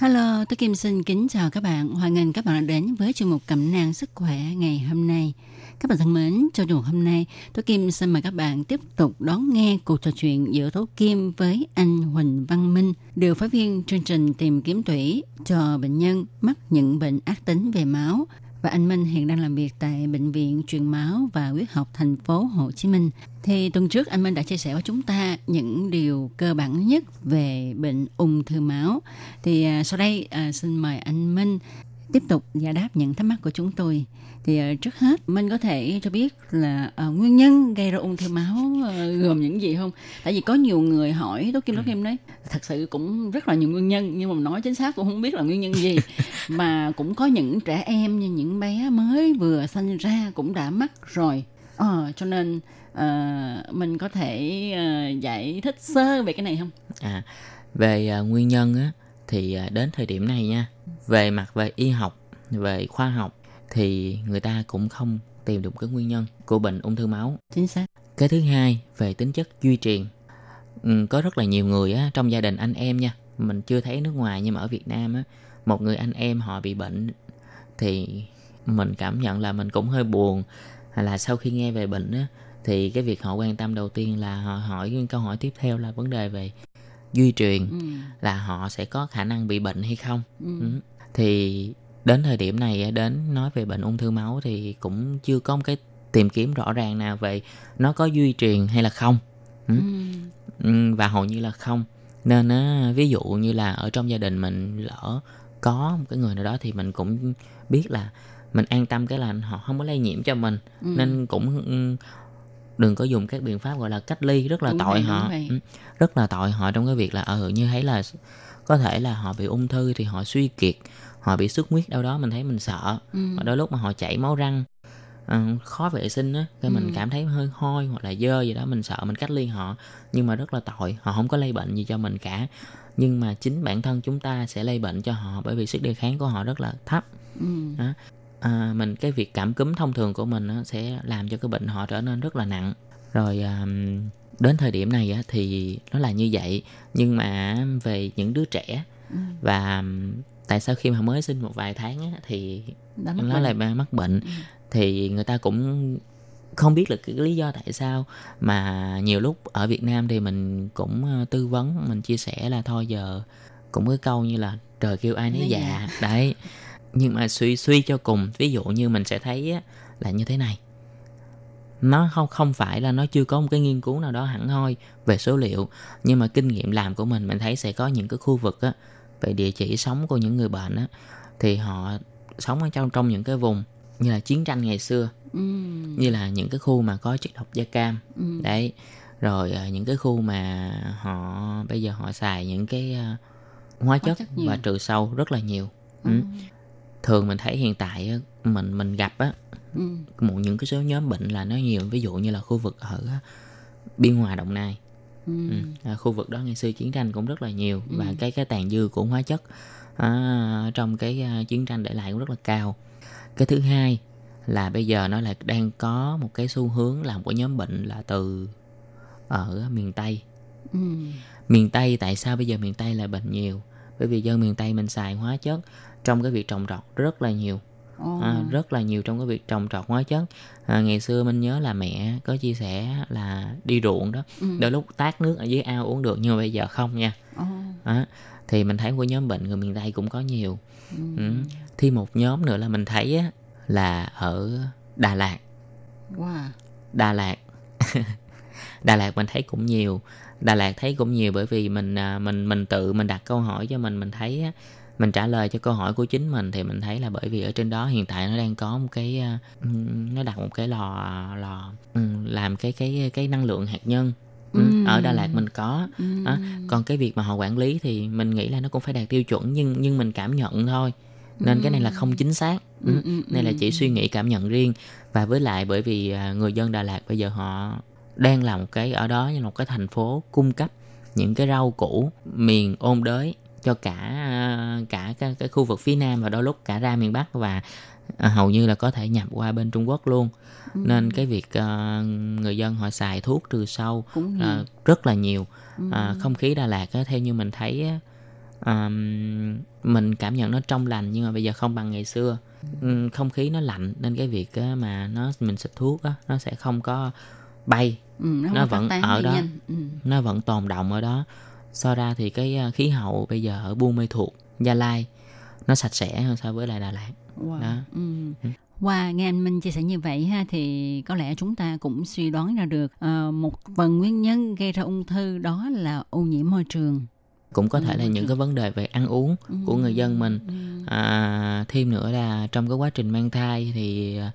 Hello, tôi Kim xin kính chào các bạn. Hoan nghênh các bạn đã đến với chương mục cẩm nang sức khỏe ngày hôm nay. Các bạn thân mến, trong dù hôm nay, tôi Kim xin mời các bạn tiếp tục đón nghe cuộc trò chuyện giữa Tố Kim với anh Huỳnh Văn Minh, điều phối viên chương trình tìm kiếm tủy cho bệnh nhân mắc những bệnh ác tính về máu. Và anh Minh hiện đang làm việc tại Bệnh viện Truyền máu và Huyết học thành phố Hồ Chí Minh. Thì tuần trước anh Minh đã chia sẻ với chúng ta những điều cơ bản nhất về bệnh ung thư máu. Thì à, sau đây à, xin mời anh Minh tiếp tục giải đáp những thắc mắc của chúng tôi. Thì à, trước hết Minh có thể cho biết là à, nguyên nhân gây ra ung thư máu à, gồm những gì không? Tại vì có nhiều người hỏi Tố Kim Tố Kim đấy, thật sự cũng rất là nhiều nguyên nhân nhưng mà nói chính xác cũng không biết là nguyên nhân gì. mà cũng có những trẻ em như những bé mới vừa sinh ra cũng đã mắc rồi. Ờ, cho nên à, mình có thể à, giải thích sơ về cái này không? À, về à, nguyên nhân á thì đến thời điểm này nha, về mặt về y học, về khoa học thì người ta cũng không tìm được cái nguyên nhân của bệnh ung thư máu. Chính xác. Cái thứ hai về tính chất duy truyền. Ừ, có rất là nhiều người á trong gia đình anh em nha, mình chưa thấy nước ngoài nhưng mà ở Việt Nam á, một người anh em họ bị bệnh thì mình cảm nhận là mình cũng hơi buồn hay là sau khi nghe về bệnh á thì cái việc họ quan tâm đầu tiên là họ hỏi câu hỏi tiếp theo là vấn đề về duy truyền Ừ. là họ sẽ có khả năng bị bệnh hay không Ừ. ừ. thì đến thời điểm này đến nói về bệnh ung thư máu thì cũng chưa có một cái tìm kiếm rõ ràng nào về nó có duy truyền hay là không ừ. Ừ. Ừ, và hầu như là không nên ví dụ như là ở trong gia đình mình lỡ có một cái người nào đó thì mình cũng biết là mình an tâm cái là họ không có lây nhiễm cho mình Ừ. nên cũng ừ, đừng có dùng các biện pháp gọi là cách ly rất là Đúng tội vậy, họ. Ừ, rất là tội họ trong cái việc là ờ như thấy là có thể là họ bị ung thư thì họ suy kiệt họ bị xuất huyết đâu đó mình thấy mình sợ Ừ. Hoặc đôi lúc mà họ chảy máu răng ờ, khó vệ sinh á cái mình Ừ. cảm thấy hơi hôi hoặc là dơ gì đó mình sợ mình cách ly họ nhưng mà rất là tội họ không có lây bệnh gì cho mình cả nhưng mà chính bản thân chúng ta sẽ lây bệnh cho họ bởi vì sức đề kháng của họ rất là thấp Ừ. đó. À, mình cái việc cảm cúm thông thường của mình á, sẽ làm cho cái bệnh họ trở nên rất là nặng rồi à, đến thời điểm này á, thì nó là như vậy nhưng mà về những đứa trẻ Ừ. và tại sao khi mà mới sinh một vài tháng á, thì Đã mắc nó bệnh. lại mắc bệnh. Ừ. thì người ta cũng không biết là cái lý do tại sao mà nhiều lúc ở Việt Nam thì mình cũng ờ, tư vấn mình chia sẻ là thôi giờ cũng có câu như là trời kêu ai nấy Nấy dạ đấy. Nhưng mà suy suy cho cùng ví dụ như mình sẽ thấy á, là như thế này. Nó không không phải là nó chưa có một cái nghiên cứu nào đó hẳn hoi về số liệu nhưng mà kinh nghiệm làm của mình mình thấy sẽ có những cái khu vực á về địa chỉ sống của những người bệnh á thì họ sống ở trong trong những cái vùng như là chiến tranh ngày xưa Ừ. như là những cái khu mà có chất độc da cam Ừ. đấy rồi à, những cái khu mà họ bây giờ họ xài những cái à, hóa chất, chất nhiều. và trừ sâu rất là nhiều Ừ. ừ. thường mình thấy hiện tại mình mình gặp á Ừ. một những cái số nhóm bệnh là nó nhiều ví dụ như là khu vực ở biên hòa đồng nai Ừ. ừ. à, khu vực đó ngày xưa chiến tranh cũng rất là nhiều Ừ. và cái cái tàn dư của hóa chất à, trong cái à, chiến tranh để lại cũng rất là cao cái thứ hai là bây giờ nó lại đang có một cái xu hướng là một cái nhóm bệnh là từ ở miền tây Ừ. miền tây tại sao bây giờ miền tây lại bệnh nhiều bởi vì dân miền tây mình xài hóa chất trong cái việc trồng trọt rất là nhiều à, rất là nhiều trong cái việc trồng trọt hóa chất à, ngày xưa mình nhớ là mẹ có chia sẻ là đi ruộng đó Ừ. đôi lúc tát nước ở dưới ao uống được nhưng mà bây giờ không nha Ồ. đó. thì mình thấy của nhóm bệnh người miền tây cũng có nhiều Ừ. ừ. thì một nhóm nữa là mình thấy á, là ở đà lạt Wow. đà lạt đà lạt mình thấy cũng nhiều đà lạt thấy cũng nhiều bởi vì mình à, mình mình tự mình đặt câu hỏi cho mình mình thấy á, mình trả lời cho câu hỏi của chính mình thì mình thấy là bởi vì ở trên đó hiện tại nó đang có một cái ờ, nó đặt một cái lò lò làm cái cái cái năng lượng hạt nhân. Ừ, ở Đà Lạt mình có. Đó. còn cái việc mà họ quản lý thì mình nghĩ là nó cũng phải đạt tiêu chuẩn nhưng nhưng mình cảm nhận thôi. Nên cái này là không chính xác. Ừ. Ừ, ừ, này là ừ, chỉ suy nghĩ cảm nhận riêng. Và với lại bởi vì à, người dân Đà Lạt bây giờ họ đang là một cái ở đó như là một cái thành phố cung cấp những cái rau củ miền ôn đới cho cả à, cả cái, cái khu vực phía nam và đôi lúc cả ra miền bắc và à, hầu như là có thể nhập qua bên Trung Quốc luôn Ừ. nên cái việc à, người dân họ xài thuốc trừ sâu à, rất là nhiều Ừ. à, không khí Đà Lạt á, theo như mình thấy á, mình cảm nhận nó trong lành nhưng mà bây giờ không bằng ngày xưa Ừm, không khí nó lạnh nên cái việc á, mà nó mình xịt thuốc á, nó sẽ không có bay Ừ, nó, nó vẫn ở đó. nhanh. Ừ. nó vẫn tồn động ở đó so ra thì cái à, khí hậu bây giờ ở Buôn Mê Thuột Gia Lai nó sạch sẽ hơn so với lại Đà Lạt Wow. Đó. Ừ. Qua nghe anh Minh chia sẻ như vậy ha thì có lẽ chúng ta cũng suy đoán ra được ờ, một phần nguyên nhân gây ra ung thư đó là ô nhiễm môi trường. cũng có Ừ, thể là những cái vấn đề về ăn uống của người dân mình à, thêm nữa là trong cái quá trình mang thai thì à,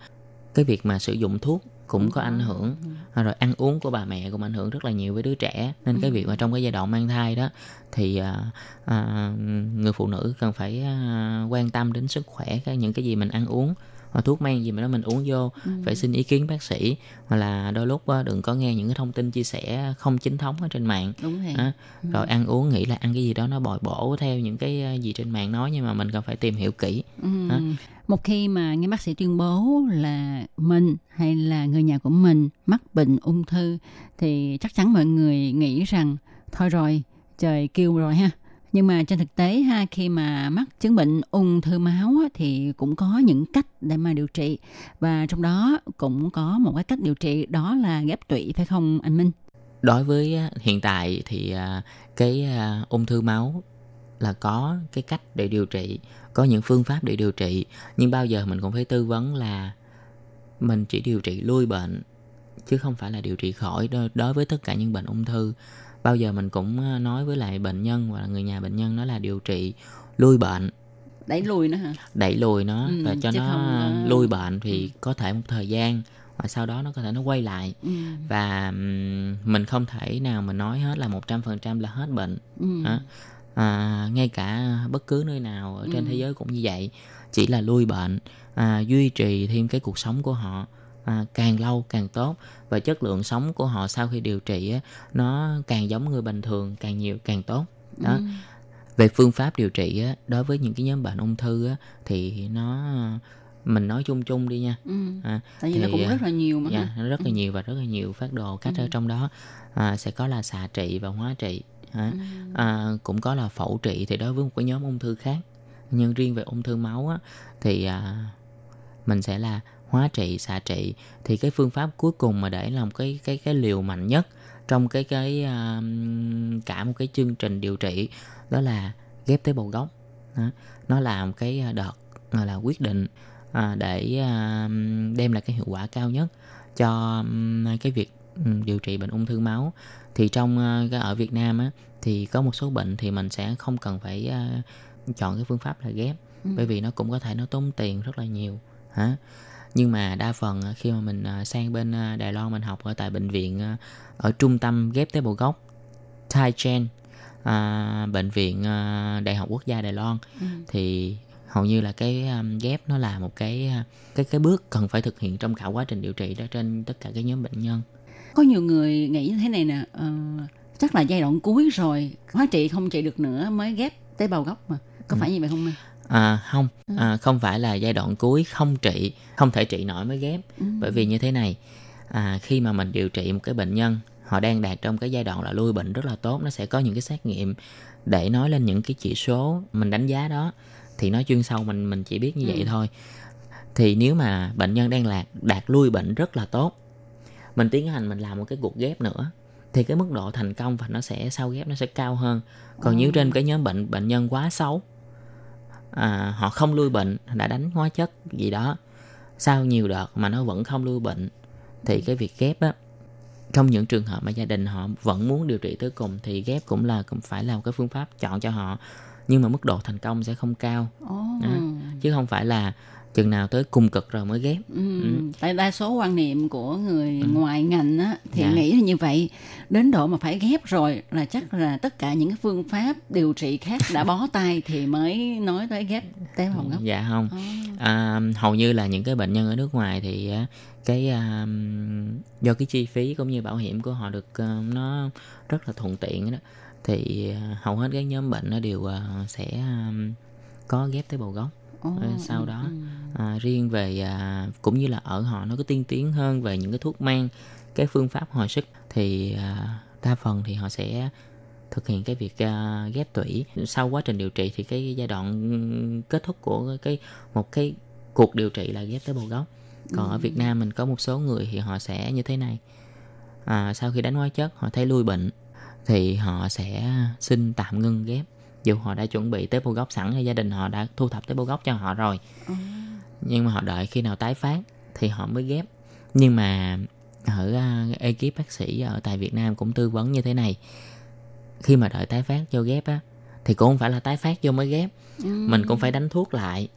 cái việc mà sử dụng thuốc cũng có ảnh hưởng. À, rồi ăn uống của bà mẹ cũng ảnh hưởng rất là nhiều với đứa trẻ. Nên cái việc mà trong cái giai đoạn mang thai đó thì à, à, người phụ nữ cần phải à, quan tâm đến sức khỏe cái những cái gì mình ăn uống hoặc thuốc men gì mà đó mình uống vô phải xin ý kiến bác sĩ hoặc là đôi lúc á, đừng có nghe những cái thông tin chia sẻ không chính thống ở trên mạng Đúng rồi. á. rồi ăn uống nghĩ là ăn cái gì đó nó bồi bổ theo những cái à, gì trên mạng nói nhưng mà mình cần phải tìm hiểu kỹ Ừ. Hả? Một khi mà nghe bác sĩ tuyên bố là mình hay là người nhà của mình mắc bệnh ung thư thì chắc chắn mọi người nghĩ rằng thôi rồi trời kêu rồi ha. Nhưng mà trên thực tế ha khi mà mắc chứng bệnh ung thư máu á, thì cũng có những cách để mà điều trị. Và trong đó cũng có một cái cách điều trị đó là ghép tụy phải không anh Minh? đối với hiện tại thì à, cái à, ung thư máu là có cái cách để điều trị có những phương pháp để điều trị. Nhưng bao giờ mình cũng phải tư vấn là mình chỉ điều trị lui bệnh chứ không phải là điều trị khỏi đối với tất cả những bệnh ung thư bao giờ mình cũng à, nói với lại bệnh nhân hoặc là người nhà bệnh nhân đó là điều trị lui bệnh Đẩy lùi nữa hả? đẩy lùi nó Ừ, và cho nó không có- lui bệnh thì có thể một thời gian và sau đó nó có thể nó quay lại Ừ. và mình không thể nào mà nói hết là 100% là hết bệnh Ừ. Đó. à, ngay cả bất cứ nơi nào ở trên Ừ. thế giới cũng như vậy chỉ là lui bệnh à, duy trì thêm cái cuộc sống của họ à, càng lâu càng tốt và chất lượng sống của họ sau khi điều trị á, nó càng giống người bình thường càng nhiều càng tốt đó Ừ. về phương pháp điều trị á, đối với những cái nhóm bệnh ung thư á, thì nó mình nói chung chung đi nha Ừ. à, Tại vì nó thì, cũng à, rất là nhiều mà. dạ, ha. nó rất là nhiều và rất là nhiều phát đồ cách Ừ. ở trong đó à, sẽ có là xạ trị và hóa trị hả? Ừ. à, cũng có là phẫu trị thì đối với một cái nhóm ung thư khác nhưng riêng về ung thư máu á, thì à, mình sẽ là hóa trị xạ trị thì cái phương pháp cuối cùng mà để làm cái cái cái liều mạnh nhất trong cái cái à, cả một cái chương trình điều trị đó là ghép tế bào gốc đó. nó là một cái đợt là quyết định à, để à, đem lại cái hiệu quả cao nhất cho ừm, cái việc điều trị bệnh ung thư máu thì trong ở Việt Nam á thì có một số bệnh thì mình sẽ không cần phải chọn cái phương pháp là ghép Ừ. bởi vì nó cũng có thể nó tốn tiền rất là nhiều hả nhưng mà đa phần à, khi mà mình à, sang bên à, Đài Loan mình học ở tại bệnh viện ở trung tâm ghép tế bào gốc Tai Chen à, bệnh viện Đại học Quốc gia Đài Loan Ừ. thì hầu như là cái um, ghép nó là một cái cái cái bước cần phải thực hiện trong cả quá trình điều trị đó trên tất cả các nhóm bệnh nhân Có nhiều người nghĩ như thế này nè, ờ, chắc là giai đoạn cuối rồi, hóa trị không trị được nữa mới ghép tế bào gốc mà. Có Ừ. phải như vậy không anh? À, không, Ừ. à, không phải là giai đoạn cuối không trị, không thể trị nổi mới ghép. Ừ. Bởi vì như thế này, à, khi mà mình điều trị một cái bệnh nhân, họ đang đạt trong cái giai đoạn là lui bệnh rất là tốt, nó sẽ có những cái xét nghiệm để nói lên những cái chỉ số mình đánh giá đó. Thì nói chuyên sâu mình mình chỉ biết như vậy Ừ. thôi. Thì nếu mà bệnh nhân đang lạc đạt lui bệnh rất là tốt, mình tiến hành mình làm một cái cuộc ghép nữa thì cái mức độ thành công và nó sẽ sau ghép nó sẽ cao hơn. Còn nếu trên cái nhóm bệnh bệnh nhân quá xấu à, họ không lui bệnh đã đánh hóa chất gì đó sau nhiều đợt mà nó vẫn không lui bệnh thì cái việc ghép á trong những trường hợp mà gia đình họ vẫn muốn điều trị tới cùng thì ghép cũng là cũng phải là một cái phương pháp chọn cho họ nhưng mà mức độ thành công sẽ không cao Ồ. Đó. chứ không phải là chừng nào tới cùng cực rồi mới ghép Ừ. Ừ. Tại đa số quan niệm của người ngoài ngành á, thì Dạ. nghĩ là như vậy. Đến độ mà phải ghép rồi là chắc là tất cả những cái phương pháp điều trị khác đã bó tay thì mới nói tới ghép tế bào gốc. dạ không à, hầu như là những cái bệnh nhân ở nước ngoài thì cái à, do cái chi phí cũng như bảo hiểm của họ được à, nó rất là thuận tiện đó thì à, hầu hết các nhóm bệnh nó đều à, sẽ à, có ghép tế bào gốc Ờ, sau ừ, đó ừ. à, riêng về à, cũng như là ở họ nó có tiên tiến hơn về những cái thuốc men cái phương pháp hồi sức thì à, đa phần thì họ sẽ thực hiện cái việc à, ghép tủy. Sau quá trình điều trị thì cái giai đoạn ừm, kết thúc của cái một cái cuộc điều trị là ghép tế bào gốc. Còn ở Việt Nam mình có một số người thì họ sẽ như thế này. À, sau khi đánh hóa chất họ thấy lui bệnh thì họ sẽ xin tạm ngưng ghép dù họ đã chuẩn bị tế bào gốc sẵn hay gia đình họ đã thu thập tế bào gốc cho họ rồi. Nhưng mà họ đợi khi nào tái phát thì họ mới ghép. Nhưng mà ở uh, ekip bác sĩ ở tại Việt Nam cũng tư vấn như thế này. Khi mà đợi tái phát vô ghép á thì cũng không phải là tái phát vô mới ghép. Mình cũng phải đánh thuốc lại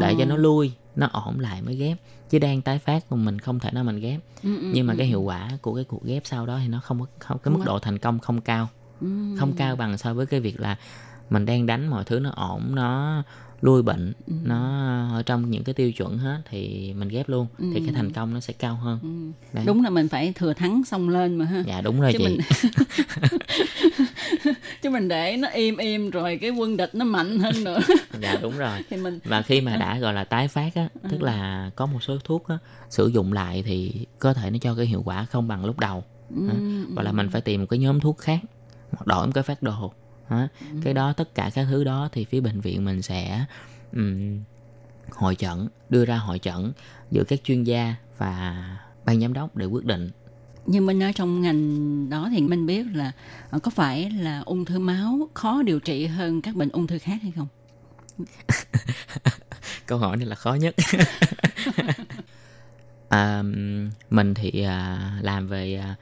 để cho nó lui nó ổn lại mới ghép. Chứ đang tái phát mà mình không thể nào mình ghép. Ừ, ừ, nhưng mà ừ, cái ừ. hiệu quả của cái cuộc ghép sau đó thì nó không không cái mức độ thành công không cao. Ừ. không cao bằng so với cái việc là mình đang đánh mọi thứ nó ổn nó lui bệnh Ừ. nó ở trong những cái tiêu chuẩn hết thì mình ghép luôn thì cái thành công nó sẽ cao hơn Đấy. Ừ. Đúng là mình phải thừa thắng xông lên mà ha. dạ đúng rồi chứ chị mình chứ mình để nó im im rồi cái quân địch nó mạnh hơn nữa dạ đúng rồi thì mình và khi mà đã gọi là tái phát á tức là có một số thuốc á sử dụng lại thì có thể nó cho cái hiệu quả không bằng lúc đầu Ừ, Hả? hoặc là mình phải tìm một cái nhóm thuốc khác hoặc đổi một cái phát đồ Hả? cái đó tất cả các thứ đó thì phía bệnh viện mình sẽ ừm, hội chẩn đưa ra hội chẩn giữa các chuyên gia và ban giám đốc để quyết định. Như mình ở trong ngành đó thì mình biết là ờ, có phải là ung thư máu khó điều trị hơn các bệnh ung thư khác hay không? Câu hỏi này là khó nhất. À, mình thì à, làm về à,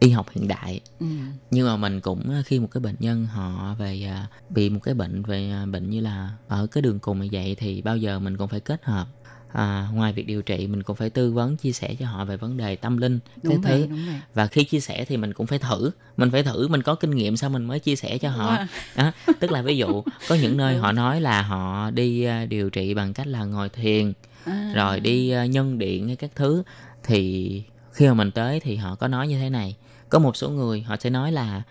y học hiện đại. Ừ. nhưng mà mình cũng à, khi một cái bệnh nhân họ về à, bị một cái bệnh về à, bệnh như là ở cái đường cùng như vậy thì bao giờ mình cũng phải kết hợp. À, ngoài việc điều trị mình cũng phải tư vấn chia sẻ cho họ về vấn đề tâm linh đúng cái vậy thứ vậy. Và khi chia sẻ thì mình cũng phải thử. Mình phải thử mình có kinh nghiệm sao mình mới chia sẻ cho họ. Wow. đó, tức là ví dụ có những nơi họ nói là họ đi à, điều trị bằng cách là ngồi thiền À. rồi đi à, nhân điện hay các thứ thì khi mà mình tới thì họ có nói như thế này. Có một số người họ sẽ nói là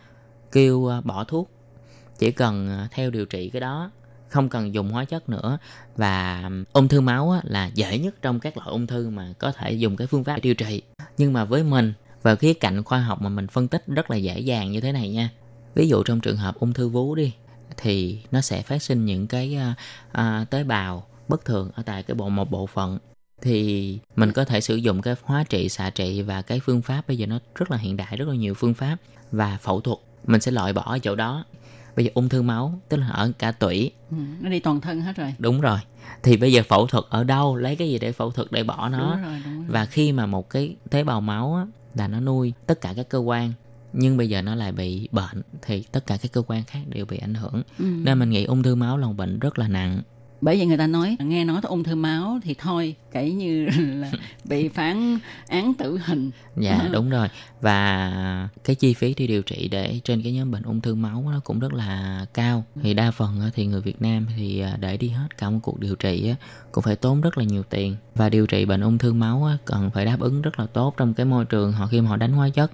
kêu à, bỏ thuốc. Chỉ cần à, theo điều trị cái đó không cần dùng hóa chất nữa. Và ung thư máu là dễ nhất trong các loại ung thư mà có thể dùng cái phương pháp để điều trị. Nhưng mà với mình vào khía cạnh khoa học mà mình phân tích rất là dễ dàng như thế này nha. Ví dụ trong trường hợp ung thư vú đi thì nó sẽ phát sinh những cái à, à tế bào bất thường ở tại cái bộ một bộ phận thì mình có thể sử dụng cái hóa trị xạ trị và cái phương pháp. Bây giờ nó rất là hiện đại rất là nhiều phương pháp và phẫu thuật. Mình sẽ loại bỏ ở chỗ đó. Bây giờ ung thư máu tức là ở cả tủy. Ừ. nó đi toàn thân hết rồi. Đúng rồi. Thì bây giờ phẫu thuật ở đâu? Lấy cái gì để phẫu thuật để bỏ nó? Đúng rồi đúng rồi. Và khi mà một cái tế bào máu á, là nó nuôi tất cả các cơ quan nhưng bây giờ nó lại bị bệnh thì tất cả các cơ quan khác đều bị ảnh hưởng. Ừ. nên mình nghĩ ung thư máu là một bệnh rất là nặng bởi vậy người ta nói nghe nói tới ung thư máu thì thôi kể như là bị phán án tử hình. Dạ Ừ. đúng rồi. Và cái chi phí đi điều trị để trên cái nhóm bệnh ung thư máu nó cũng rất là cao. Thì đa phần thì người Việt Nam thì à, để đi hết cả một cuộc điều trị cũng phải tốn rất là nhiều tiền. Và điều trị bệnh ung thư máu cần phải đáp ứng rất là tốt trong cái môi trường họ khi mà họ đánh hóa chất.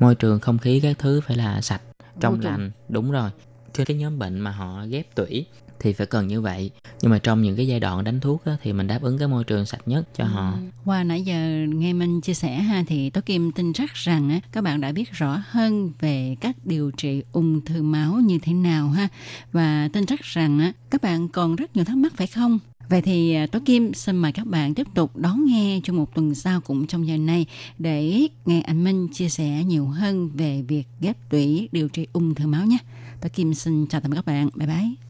Môi trường không khí các thứ phải là sạch trong lành. Đúng rồi. Trên cái nhóm bệnh mà họ ghép tủy thì phải cần như vậy nhưng mà trong những cái giai đoạn đánh thuốc á, thì mình đáp ứng cái môi trường sạch nhất cho họ ừ. Qua nãy giờ nghe Minh chia sẻ ha thì tối Kim tin chắc rằng á, các bạn đã biết rõ hơn về cách điều trị ung thư máu như thế nào ha và tin chắc rằng á, các bạn còn rất nhiều thắc mắc phải không? Vậy thì tối Tố Kim xin mời các bạn tiếp tục đón nghe trong một tuần sau cũng trong giờ này để nghe anh Minh chia sẻ nhiều hơn về việc ghép tủy điều trị ung thư máu nhé. Tố Kim xin chào tạm biệt các bạn. Bye bye.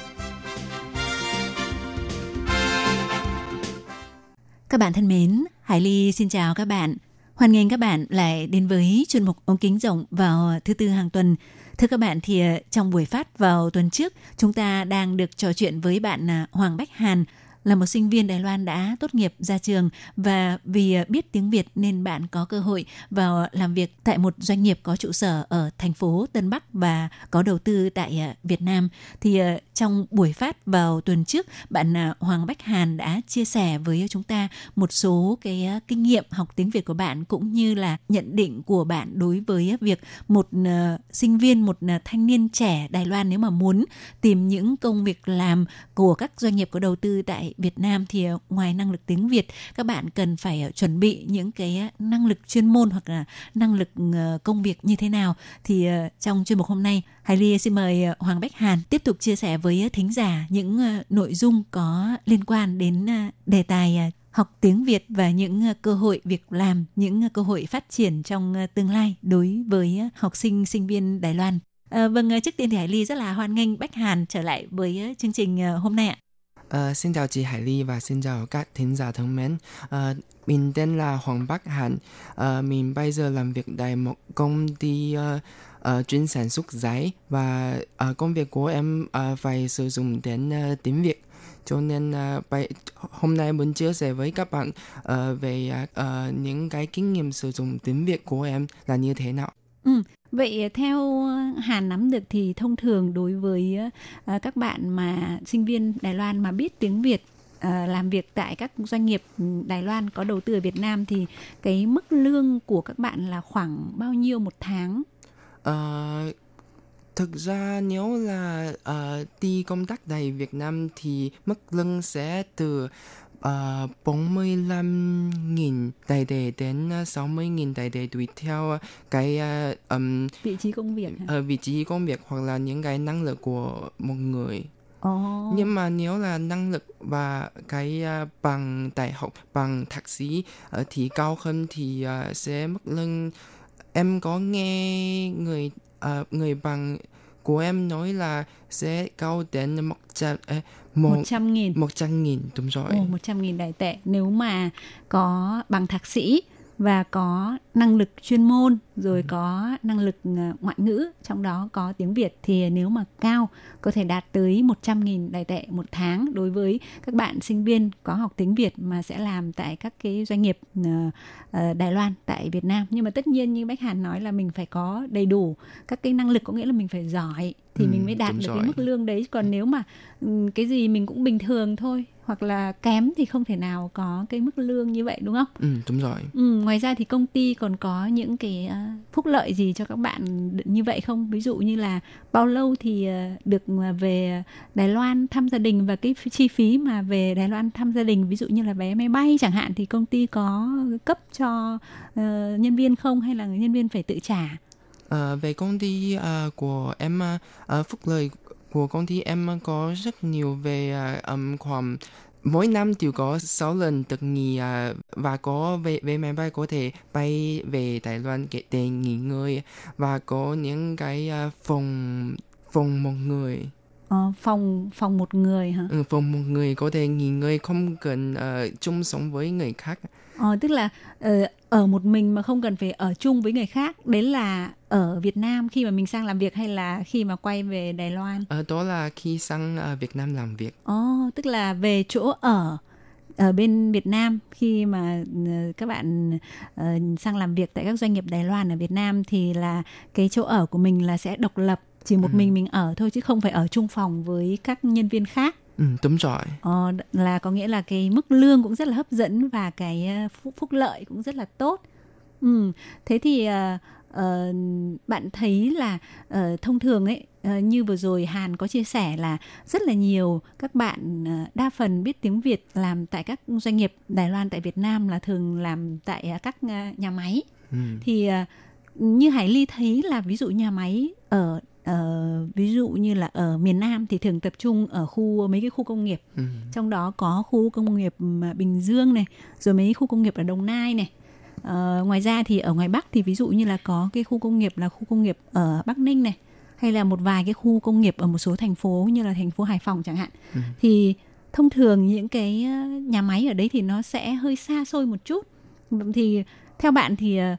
Các bạn thân mến, Hải Ly xin chào các bạn. Hoan nghênh các bạn lại đến với chuyên mục ống kính rộng vào thứ tư hàng tuần. Thưa các bạn thì ờ, trong buổi phát vào tuần trước, chúng ta đang được trò chuyện với bạn à, Hoàng Bách Hàn, là một sinh viên Đài Loan đã tốt nghiệp ra trường và vì à, biết tiếng Việt nên bạn có cơ hội vào à, làm việc tại một doanh nghiệp có trụ sở ở thành phố Tân Bắc và có đầu tư tại à, Việt Nam. Thì trong buổi phát vào tuần trước, bạn Hoàng Bách Hàn đã chia sẻ với chúng ta một số cái kinh nghiệm học tiếng Việt của bạn cũng như là nhận định của bạn đối với việc một sinh viên, một thanh niên trẻ Đài Loan nếu mà muốn tìm những công việc làm của các doanh nghiệp có đầu tư tại Việt Nam thì ờ, ngoài năng lực tiếng Việt các bạn cần phải ờ, chuẩn bị những cái ờ, năng lực chuyên môn hoặc là năng lực công việc như thế nào thì trong chuyên mục hôm nay Hải Ly xin mời Hoàng Bách Hàn tiếp tục chia sẻ với thính giả những nội dung có liên quan đến đề tài học tiếng Việt và những cơ hội việc làm, những cơ hội phát triển trong tương lai đối với học sinh sinh viên Đài Loan. À, vâng, trước tiên thì Hải Ly rất là hoan nghênh Bách Hàn trở lại với chương trình hôm nay ạ. Ờ, xin chào chị Hải Ly và xin chào các thính giả thân mến. Uh, mình tên là Hoàng Bắc Hạnh. Uh, mình bây giờ làm việc tại một công ty uh, uh, chuyên sản xuất giấy và uh, công việc của em uh, phải sử dụng đến uh, tiếng Việt. Cho nên uh, bài, hôm nay muốn chia sẻ với các bạn uh, về uh, những cái kinh nghiệm sử dụng tiếng Việt của em là như thế nào. Ừ, vậy ờ, theo ờ, Hàn nắm được thì thông thường đối với ờ, các bạn mà sinh viên Đài Loan mà biết tiếng Việt làm việc tại các doanh nghiệp Đài Loan có đầu tư ở Việt Nam thì cái mức lương của các bạn là khoảng bao nhiêu một tháng? À, thực ra nếu là uh, đi công tác tại Việt Nam thì mức lương sẽ từ uh, 45.000 đại tệ đến ờ, 60.000 đại tệ tùy theo cái ờ, ừm, Vị trí công việc ờ, vị trí công việc hoặc là những cái năng lực của một người. Ồ. Nhưng mà nếu là năng lực và cái ờ, bằng đại học, bằng thạc sĩ ờ, thì cao hơn thì ờ, sẽ mức lương em có nghe người ờ, người bằng của em nói là sẽ cao đến một trăm eh, một 100 nghìn. một trăm nghìn đúng rồi. Ồ, 100 nghìn đại tệ nếu mà có bằng thạc sĩ và có năng lực chuyên môn rồi có năng lực ờ, ngoại ngữ trong đó có tiếng Việt. Thì nếu mà cao có thể đạt tới 100 nghìn đại tệ một tháng đối với các bạn sinh viên có học tiếng Việt mà sẽ làm tại các cái doanh nghiệp ờ, ờ, Đài Loan tại Việt Nam. Nhưng mà tất nhiên như Bách Hàn nói là mình phải có đầy đủ các cái năng lực có nghĩa là mình phải giỏi thì Ừ, mình mới đạt được rồi. cái mức lương đấy. Còn nếu mà ừ, cái gì mình cũng bình thường thôi hoặc là kém thì không thể nào có cái mức lương như vậy đúng không? Ừ, đúng rồi. Ừ, ngoài ra thì công ty còn có những cái ờ, phúc lợi gì cho các bạn như vậy không? Ví dụ như là bao lâu thì ờ, được mà về Đài Loan thăm gia đình và cái chi phí mà về Đài Loan thăm gia đình ví dụ như là vé máy bay chẳng hạn thì công ty có cấp cho ờ, nhân viên không hay là nhân viên phải tự trả? Ờ, về công ty ờ, của em ờ, phúc lợi của công ty em có rất nhiều về ừm, khoảng mỗi năm đều có 6 lần được nghỉ ờ, và có về về máy bay có thể bay về Đài Loan để, nghỉ ngơi và có những cái ờ, phòng phòng một người. Ờ, phòng phòng một người hả? ừ, phòng một người có thể nghỉ ngơi không cần ờ, chung sống với người khác. Ờ, tức là ờ, ở một mình mà không cần phải ở chung với người khác. Đấy là ở Việt Nam khi mà mình sang làm việc hay là khi mà quay về Đài Loan? Ờ, đó là khi sang ờ, Việt Nam làm việc. Ồ, tức là về chỗ ở ở bên Việt Nam khi mà ờ, các bạn sang làm việc tại các doanh nghiệp Đài Loan ở Việt Nam thì là cái chỗ ở của mình là sẽ độc lập chỉ một mình mình ở thôi chứ không phải ở chung phòng với các nhân viên khác. Ừ, đúng rồi. Ờ, là có nghĩa là cái mức lương cũng rất là hấp dẫn và cái phúc, phúc lợi cũng rất là tốt. Ừ, thế thì ờ, ờ, bạn thấy là ờ, thông thường ấy ờ, như vừa rồi Hàn có chia sẻ là rất là nhiều các bạn ờ, đa phần biết tiếng Việt làm tại các doanh nghiệp Đài Loan tại Việt Nam là thường làm tại ờ, các ờ, nhà máy Ừ. thì ờ, như Hải Ly thấy là ví dụ nhà máy ở ờ, ví dụ như là ở miền Nam thì thường tập trung ở khu mấy cái khu công nghiệp Ừ. trong đó có khu công nghiệp mà Bình Dương này rồi mấy khu công nghiệp ở Đồng Nai này Ờ, ngoài ra thì ở ngoài Bắc thì ví dụ như là có cái khu công nghiệp là khu công nghiệp ở Bắc Ninh này hay là một vài cái khu công nghiệp ở một số thành phố như là thành phố Hải Phòng chẳng hạn Ừ. thì thông thường những cái ờ, nhà máy ở đấy thì nó sẽ hơi xa xôi một chút thì theo bạn thì ờ,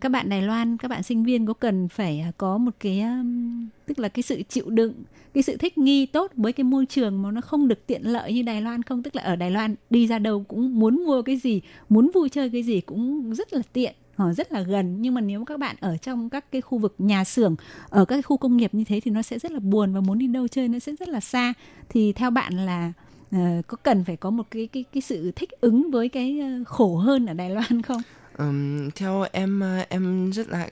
các bạn Đài Loan các bạn sinh viên có cần phải à, có một cái à, tức là cái sự chịu đựng cái sự thích nghi tốt với cái môi trường mà nó không được tiện lợi như Đài Loan không? Tức là ở Đài Loan đi ra đâu cũng muốn mua cái gì muốn vui chơi cái gì cũng rất là tiện họ rất là gần. Nhưng mà nếu các bạn ở trong các cái khu vực nhà xưởng ở các cái khu công nghiệp như thế thì nó sẽ rất là buồn và muốn đi đâu chơi nó sẽ rất là xa. Thì theo bạn là uh, có cần phải có một cái cái cái sự thích ứng với cái ờ, khổ hơn ở Đài Loan không? Ừm, theo em ờ, em rất là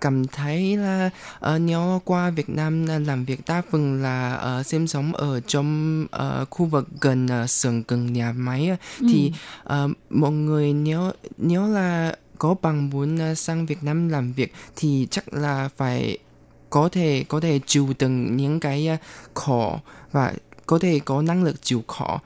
cảm thấy là ờ, nếu qua Việt Nam là làm việc đa phần là ờ, sinh sống ở trong ờ, khu vực gần xưởng gần nhà máy á, thì ờ, mọi người nếu nếu là có bằng muốn sang Việt Nam làm việc thì chắc là phải có thể có thể chịu đựng những cái ờ, khó và có thể có năng lực chịu khó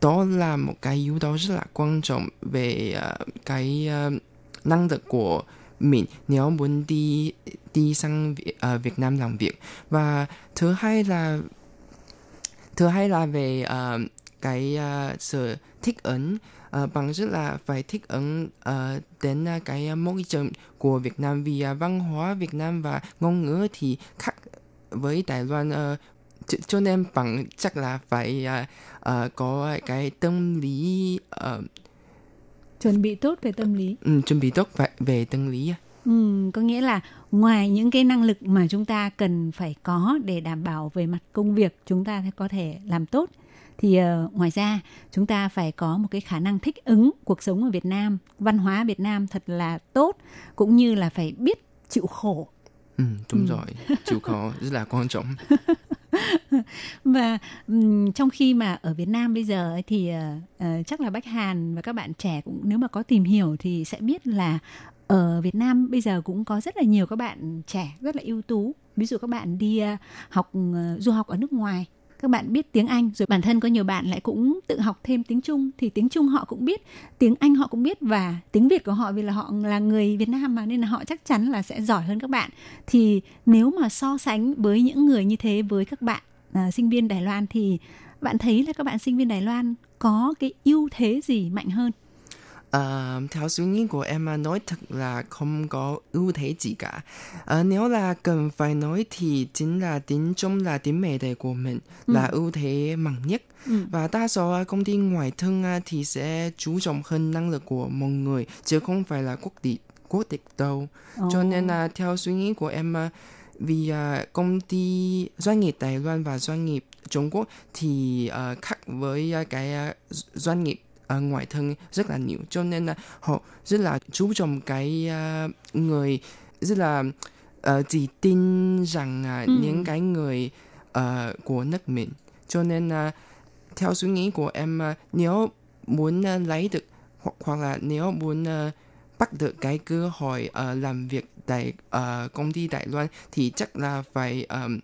đó là một cái yếu tố rất là quan trọng về uh, cái uh, năng lực của mình nếu muốn đi đi sang Việt, Việt Nam làm việc và thứ hai là thứ hai là về uh, cái uh, sự thích ứng uh, bằng rất là phải thích ứng uh, đến uh, ờ, cái môi trường của Việt Nam vì uh, văn hóa Việt Nam và ngôn ngữ thì khác với Đài Loan uh, cho, cho nên bằng chắc là phải ờ, ờ, có cái tâm lý ờ, Chuẩn bị tốt về tâm lý. ừ, chuẩn bị tốt về, về tâm lý. Ừ, có nghĩa là ngoài những cái năng lực mà chúng ta cần phải có để đảm bảo về mặt công việc chúng ta có thể làm tốt thì ờ, ngoài ra chúng ta phải có một cái khả năng thích ứng cuộc sống ở Việt Nam, văn hóa Việt Nam thật là tốt cũng như là phải biết chịu khổ. Ừ, đúng Ừ. rồi chịu khó rất là quan trọng Và um, trong khi mà ở Việt Nam bây giờ ấy thì uh, chắc là Bách Hàn và các bạn trẻ cũng nếu mà có tìm hiểu thì sẽ biết là ở Việt Nam bây giờ cũng có rất là nhiều các bạn trẻ rất là ưu tú. Ví dụ các bạn đi uh, học uh, du học ở nước ngoài các bạn biết tiếng Anh rồi bản thân có nhiều bạn lại cũng tự học thêm tiếng Trung thì tiếng Trung họ cũng biết tiếng Anh họ cũng biết và tiếng Việt của họ vì là họ là người Việt Nam mà nên là họ chắc chắn là sẽ giỏi hơn các bạn. Thì nếu mà so sánh với những người như thế với các bạn à, sinh viên Đài Loan thì bạn thấy là các bạn sinh viên Đài Loan có cái ưu thế gì mạnh hơn? Ờ, theo suy nghĩ của em nói thật là không có ưu thế gì cả. Ờ, nếu là cần phải nói thì chính là tiếng Trung là tiếng mẹ đẻ của mình là ưu thế mạnh nhất. Ừ. Và đa số à, công ty ngoại thương à, thì sẽ chú trọng hơn năng lực của mọi người chứ không phải là quốc tịch quốc tịch đâu. Cho nên là theo suy nghĩ của em à, vì à, công ty doanh nghiệp Đài Loan và doanh nghiệp Trung Quốc thì à, khác với à, cái à, doanh nghiệp ở ngoại thương rất là nhiều cho nên là họ rất là chú trọng cái à, người rất là uh, chỉ tin rằng à, Ừ. những cái người ờ, của nước mình cho nên là theo suy nghĩ của em à, nếu muốn à, lấy được hoặc, hoặc là nếu muốn à, bắt được cái cơ hội ờ, làm việc tại ờ, công ty Đài Loan thì chắc là phải ờm,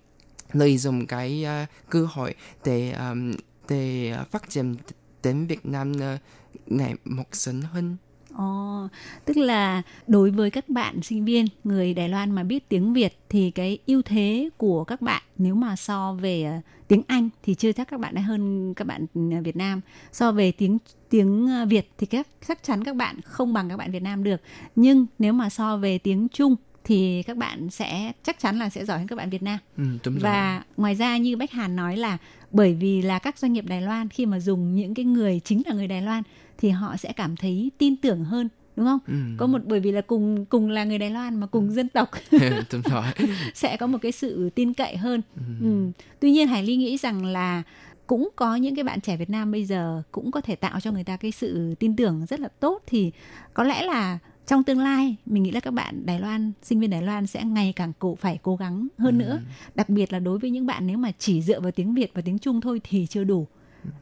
lợi dụng cái ờ, cơ hội để ờm, để phát triển đến Việt Nam ờ, ngày một sớm hơn. Ồ, tức là đối với các bạn sinh viên người Đài Loan mà biết tiếng Việt thì cái ưu thế của các bạn nếu mà so về ờ, tiếng Anh thì chưa chắc các bạn đã hơn các bạn ờ, Việt Nam. So về tiếng tiếng Việt thì các chắc chắn các bạn không bằng các bạn Việt Nam được. Nhưng nếu mà so về tiếng Trung thì các bạn sẽ chắc chắn là sẽ giỏi hơn các bạn Việt Nam. Ừ, đúng rồi. Và ngoài ra như Bách Hàn nói là bởi vì là các doanh nghiệp Đài Loan khi mà dùng những cái người chính là người Đài Loan thì họ sẽ cảm thấy tin tưởng hơn đúng không? Ừ. Có một bởi vì là cùng cùng là người Đài Loan mà cùng dân tộc đúng rồi. sẽ có một cái sự tin cậy hơn. Ừ. Tuy nhiên Hải Ly nghĩ rằng là cũng có những cái bạn trẻ Việt Nam bây giờ cũng có thể tạo cho người ta cái sự tin tưởng rất là tốt thì có lẽ là trong tương lai mình nghĩ là các bạn Đài Loan sinh viên Đài Loan sẽ ngày càng cố phải cố gắng hơn nữa đặc biệt là đối với những bạn nếu mà chỉ dựa vào tiếng Việt và tiếng Trung thôi thì chưa đủ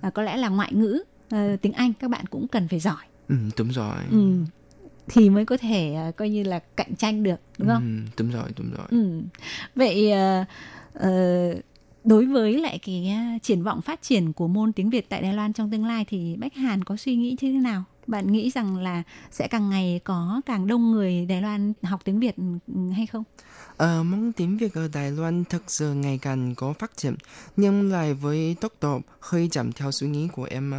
à, có lẽ là ngoại ngữ ờ, tiếng Anh các bạn cũng cần phải giỏi Ừ, đúng rồi. ừ. thì mới có thể à, coi như là cạnh tranh được đúng không Ừ, đúng rồi, đúng rồi. Ừ. Vậy ờ, ờ, đối với lại cái à, triển vọng phát triển của môn tiếng Việt tại Đài Loan trong tương lai thì Bách Hàn có suy nghĩ như thế nào? Bạn nghĩ rằng là sẽ càng ngày có càng đông người Đài Loan học tiếng Việt ừ, hay không? Ờ, môn tiếng Việt ở Đài Loan thực sự ngày càng có phát triển, nhưng lại với tốc độ hơi chậm theo suy nghĩ của em.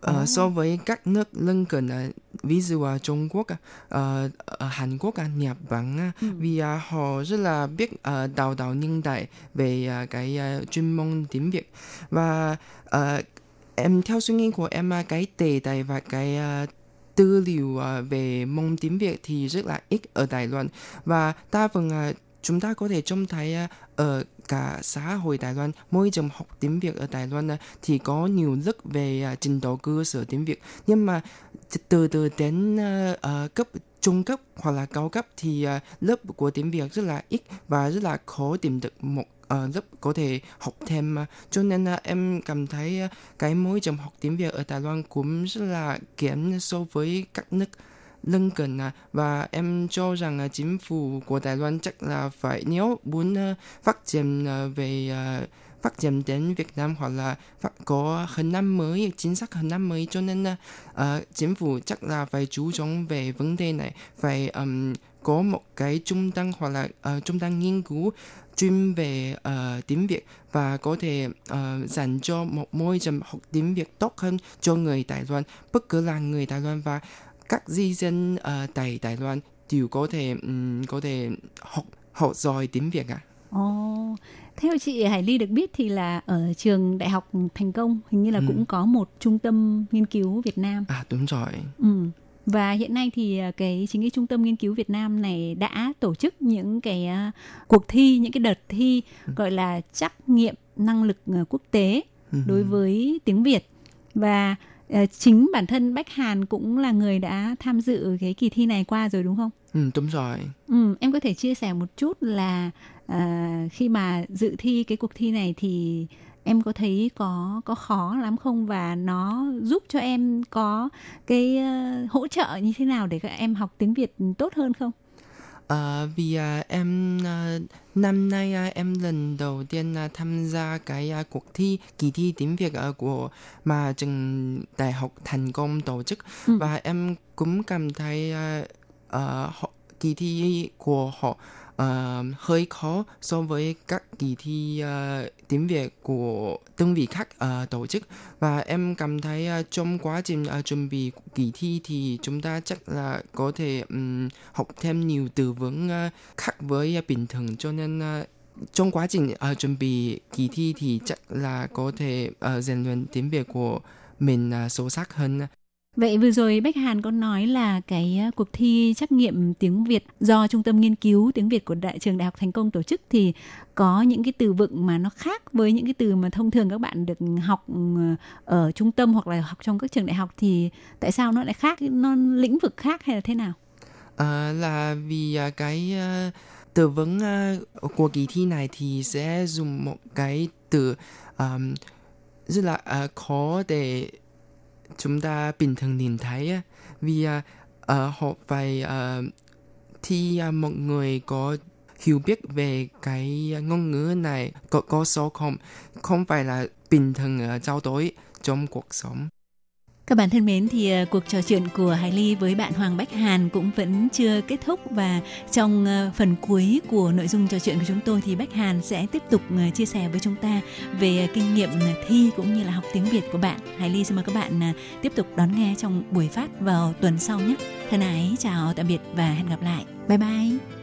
Ờ, so với các nước lân cận, à, ví dụ là Trung Quốc, ờ, ờ, Hàn Quốc, Nhật Bản, à, vì họ rất là biết đào tạo nhân tài về cái chuyên môn tiếng Việt và ờ, em theo suy nghĩ của em cái đề tài và cái à, tư liệu à, về môn tiếng Việt thì rất là ít ở Đài Loan. Và đa phần à, chúng ta có thể trông thấy à, ở cả xã hội Đài Loan, môi trường học tiếng Việt ở Đài Loan thì có nhiều lớp về trình độ cơ sở tiếng Việt. Nhưng mà từ từ đến ờ, cấp trung cấp hoặc là cao cấp thì lớp của tiếng Việt rất là ít và rất là khó tìm được một uh, lớp có thể học thêm mà cho nên là em cảm thấy à, cái môi trường học tiếng Việt ở Đài Loan cũng rất là kém so với các nước lân cận à. Và em cho rằng là chính phủ của Đài Loan chắc là phải nếu muốn à, phát triển à, về phát triển đến Việt Nam hoặc là phát có hình năm mới chính sách hình năm mới cho nên uh, chính phủ chắc là phải chú trọng về vấn đề này phải um, có một cái trung tâm hoặc là ờ, trung tâm nghiên cứu chuyên về ờ, tiếng Việt và có thể ờ, dành cho một môi trường học tiếng Việt tốt hơn cho người Đài Loan bất cứ là người Đài Loan và các di dân ờ, tại Đài Loan đều có thể ừm, có thể học học giỏi tiếng Việt à. Ồ, theo chị Hải Ly được biết thì là ở trường Đại học Thành Công hình như là Ừ. cũng có một trung tâm nghiên cứu Việt Nam. À đúng rồi. Ừ. Và hiện nay thì à, cái chính cái trung tâm nghiên cứu Việt Nam này đã tổ chức những cái à, cuộc thi, những cái đợt thi gọi là trắc nghiệm năng lực à, quốc tế Ừ. đối với tiếng Việt và chính bản thân Bách Hàn cũng là người đã tham dự cái kỳ thi này qua rồi đúng không? Ừ, đúng rồi. Ừ, em có thể chia sẻ một chút là à, khi mà dự thi cái cuộc thi này thì em có thấy có có khó lắm không và nó giúp cho em có cái ờ, hỗ trợ như thế nào để các em học tiếng Việt tốt hơn không? Ờ, vì à, em à, năm nay à, em lần đầu tiên à, tham gia cái à, cuộc thi kỳ thi tiếng Việt à, của mà trường đại học thành công tổ chức Ừ. và em cũng cảm thấy à, ờ, họ, kỳ thi của họ uh, hơi khó so với các kỳ thi uh, tiếng Việt của đơn vị khác uh, ờ, tổ chức và em cảm thấy uh, trong quá trình uh, chuẩn bị kỳ thi thì chúng ta chắc là có thể um, học thêm nhiều từ vựng uh, khác với uh, bình thường cho nên uh, trong quá trình uh, chuẩn bị kỳ thi thì chắc là có thể ờ, rèn luyện tiếng Việt của mình uh, sâu sắc hơn. Vậy vừa rồi Bách Hàn có nói là cái ờ, cuộc thi trắc nghiệm tiếng Việt do Trung tâm Nghiên cứu tiếng Việt của Đại trường Đại học Thành Công tổ chức thì có những cái từ vựng mà nó khác với những cái từ mà thông thường các bạn được học ừ, ở trung tâm hoặc là học trong các trường đại học thì tại sao nó lại khác nó lĩnh vực khác hay là thế nào? À, là vì à, cái ờ, từ vựng của kỳ thi này thì sẽ dùng một cái từ um, rất là uh, khó để chúng ta bình thường nhìn thấy á. vì à, họ phải uh, thì à, uh, một người có hiểu biết về cái ngôn ngữ này có có số không không phải là bình thường ở trao đổi trong cuộc sống các bạn thân mến, thì ờ, cuộc trò chuyện của Hải Ly với bạn Hoàng Bách Hàn cũng vẫn chưa kết thúc và trong ờ, phần cuối của nội dung trò chuyện của chúng tôi thì Bách Hàn sẽ tiếp tục ờ, chia sẻ với chúng ta về kinh nghiệm thi cũng như là học tiếng Việt của bạn. Hải Ly xin mời các bạn tiếp tục đón nghe trong buổi phát vào tuần sau nhé. Thân ái, chào, tạm biệt và hẹn gặp lại. Bye bye.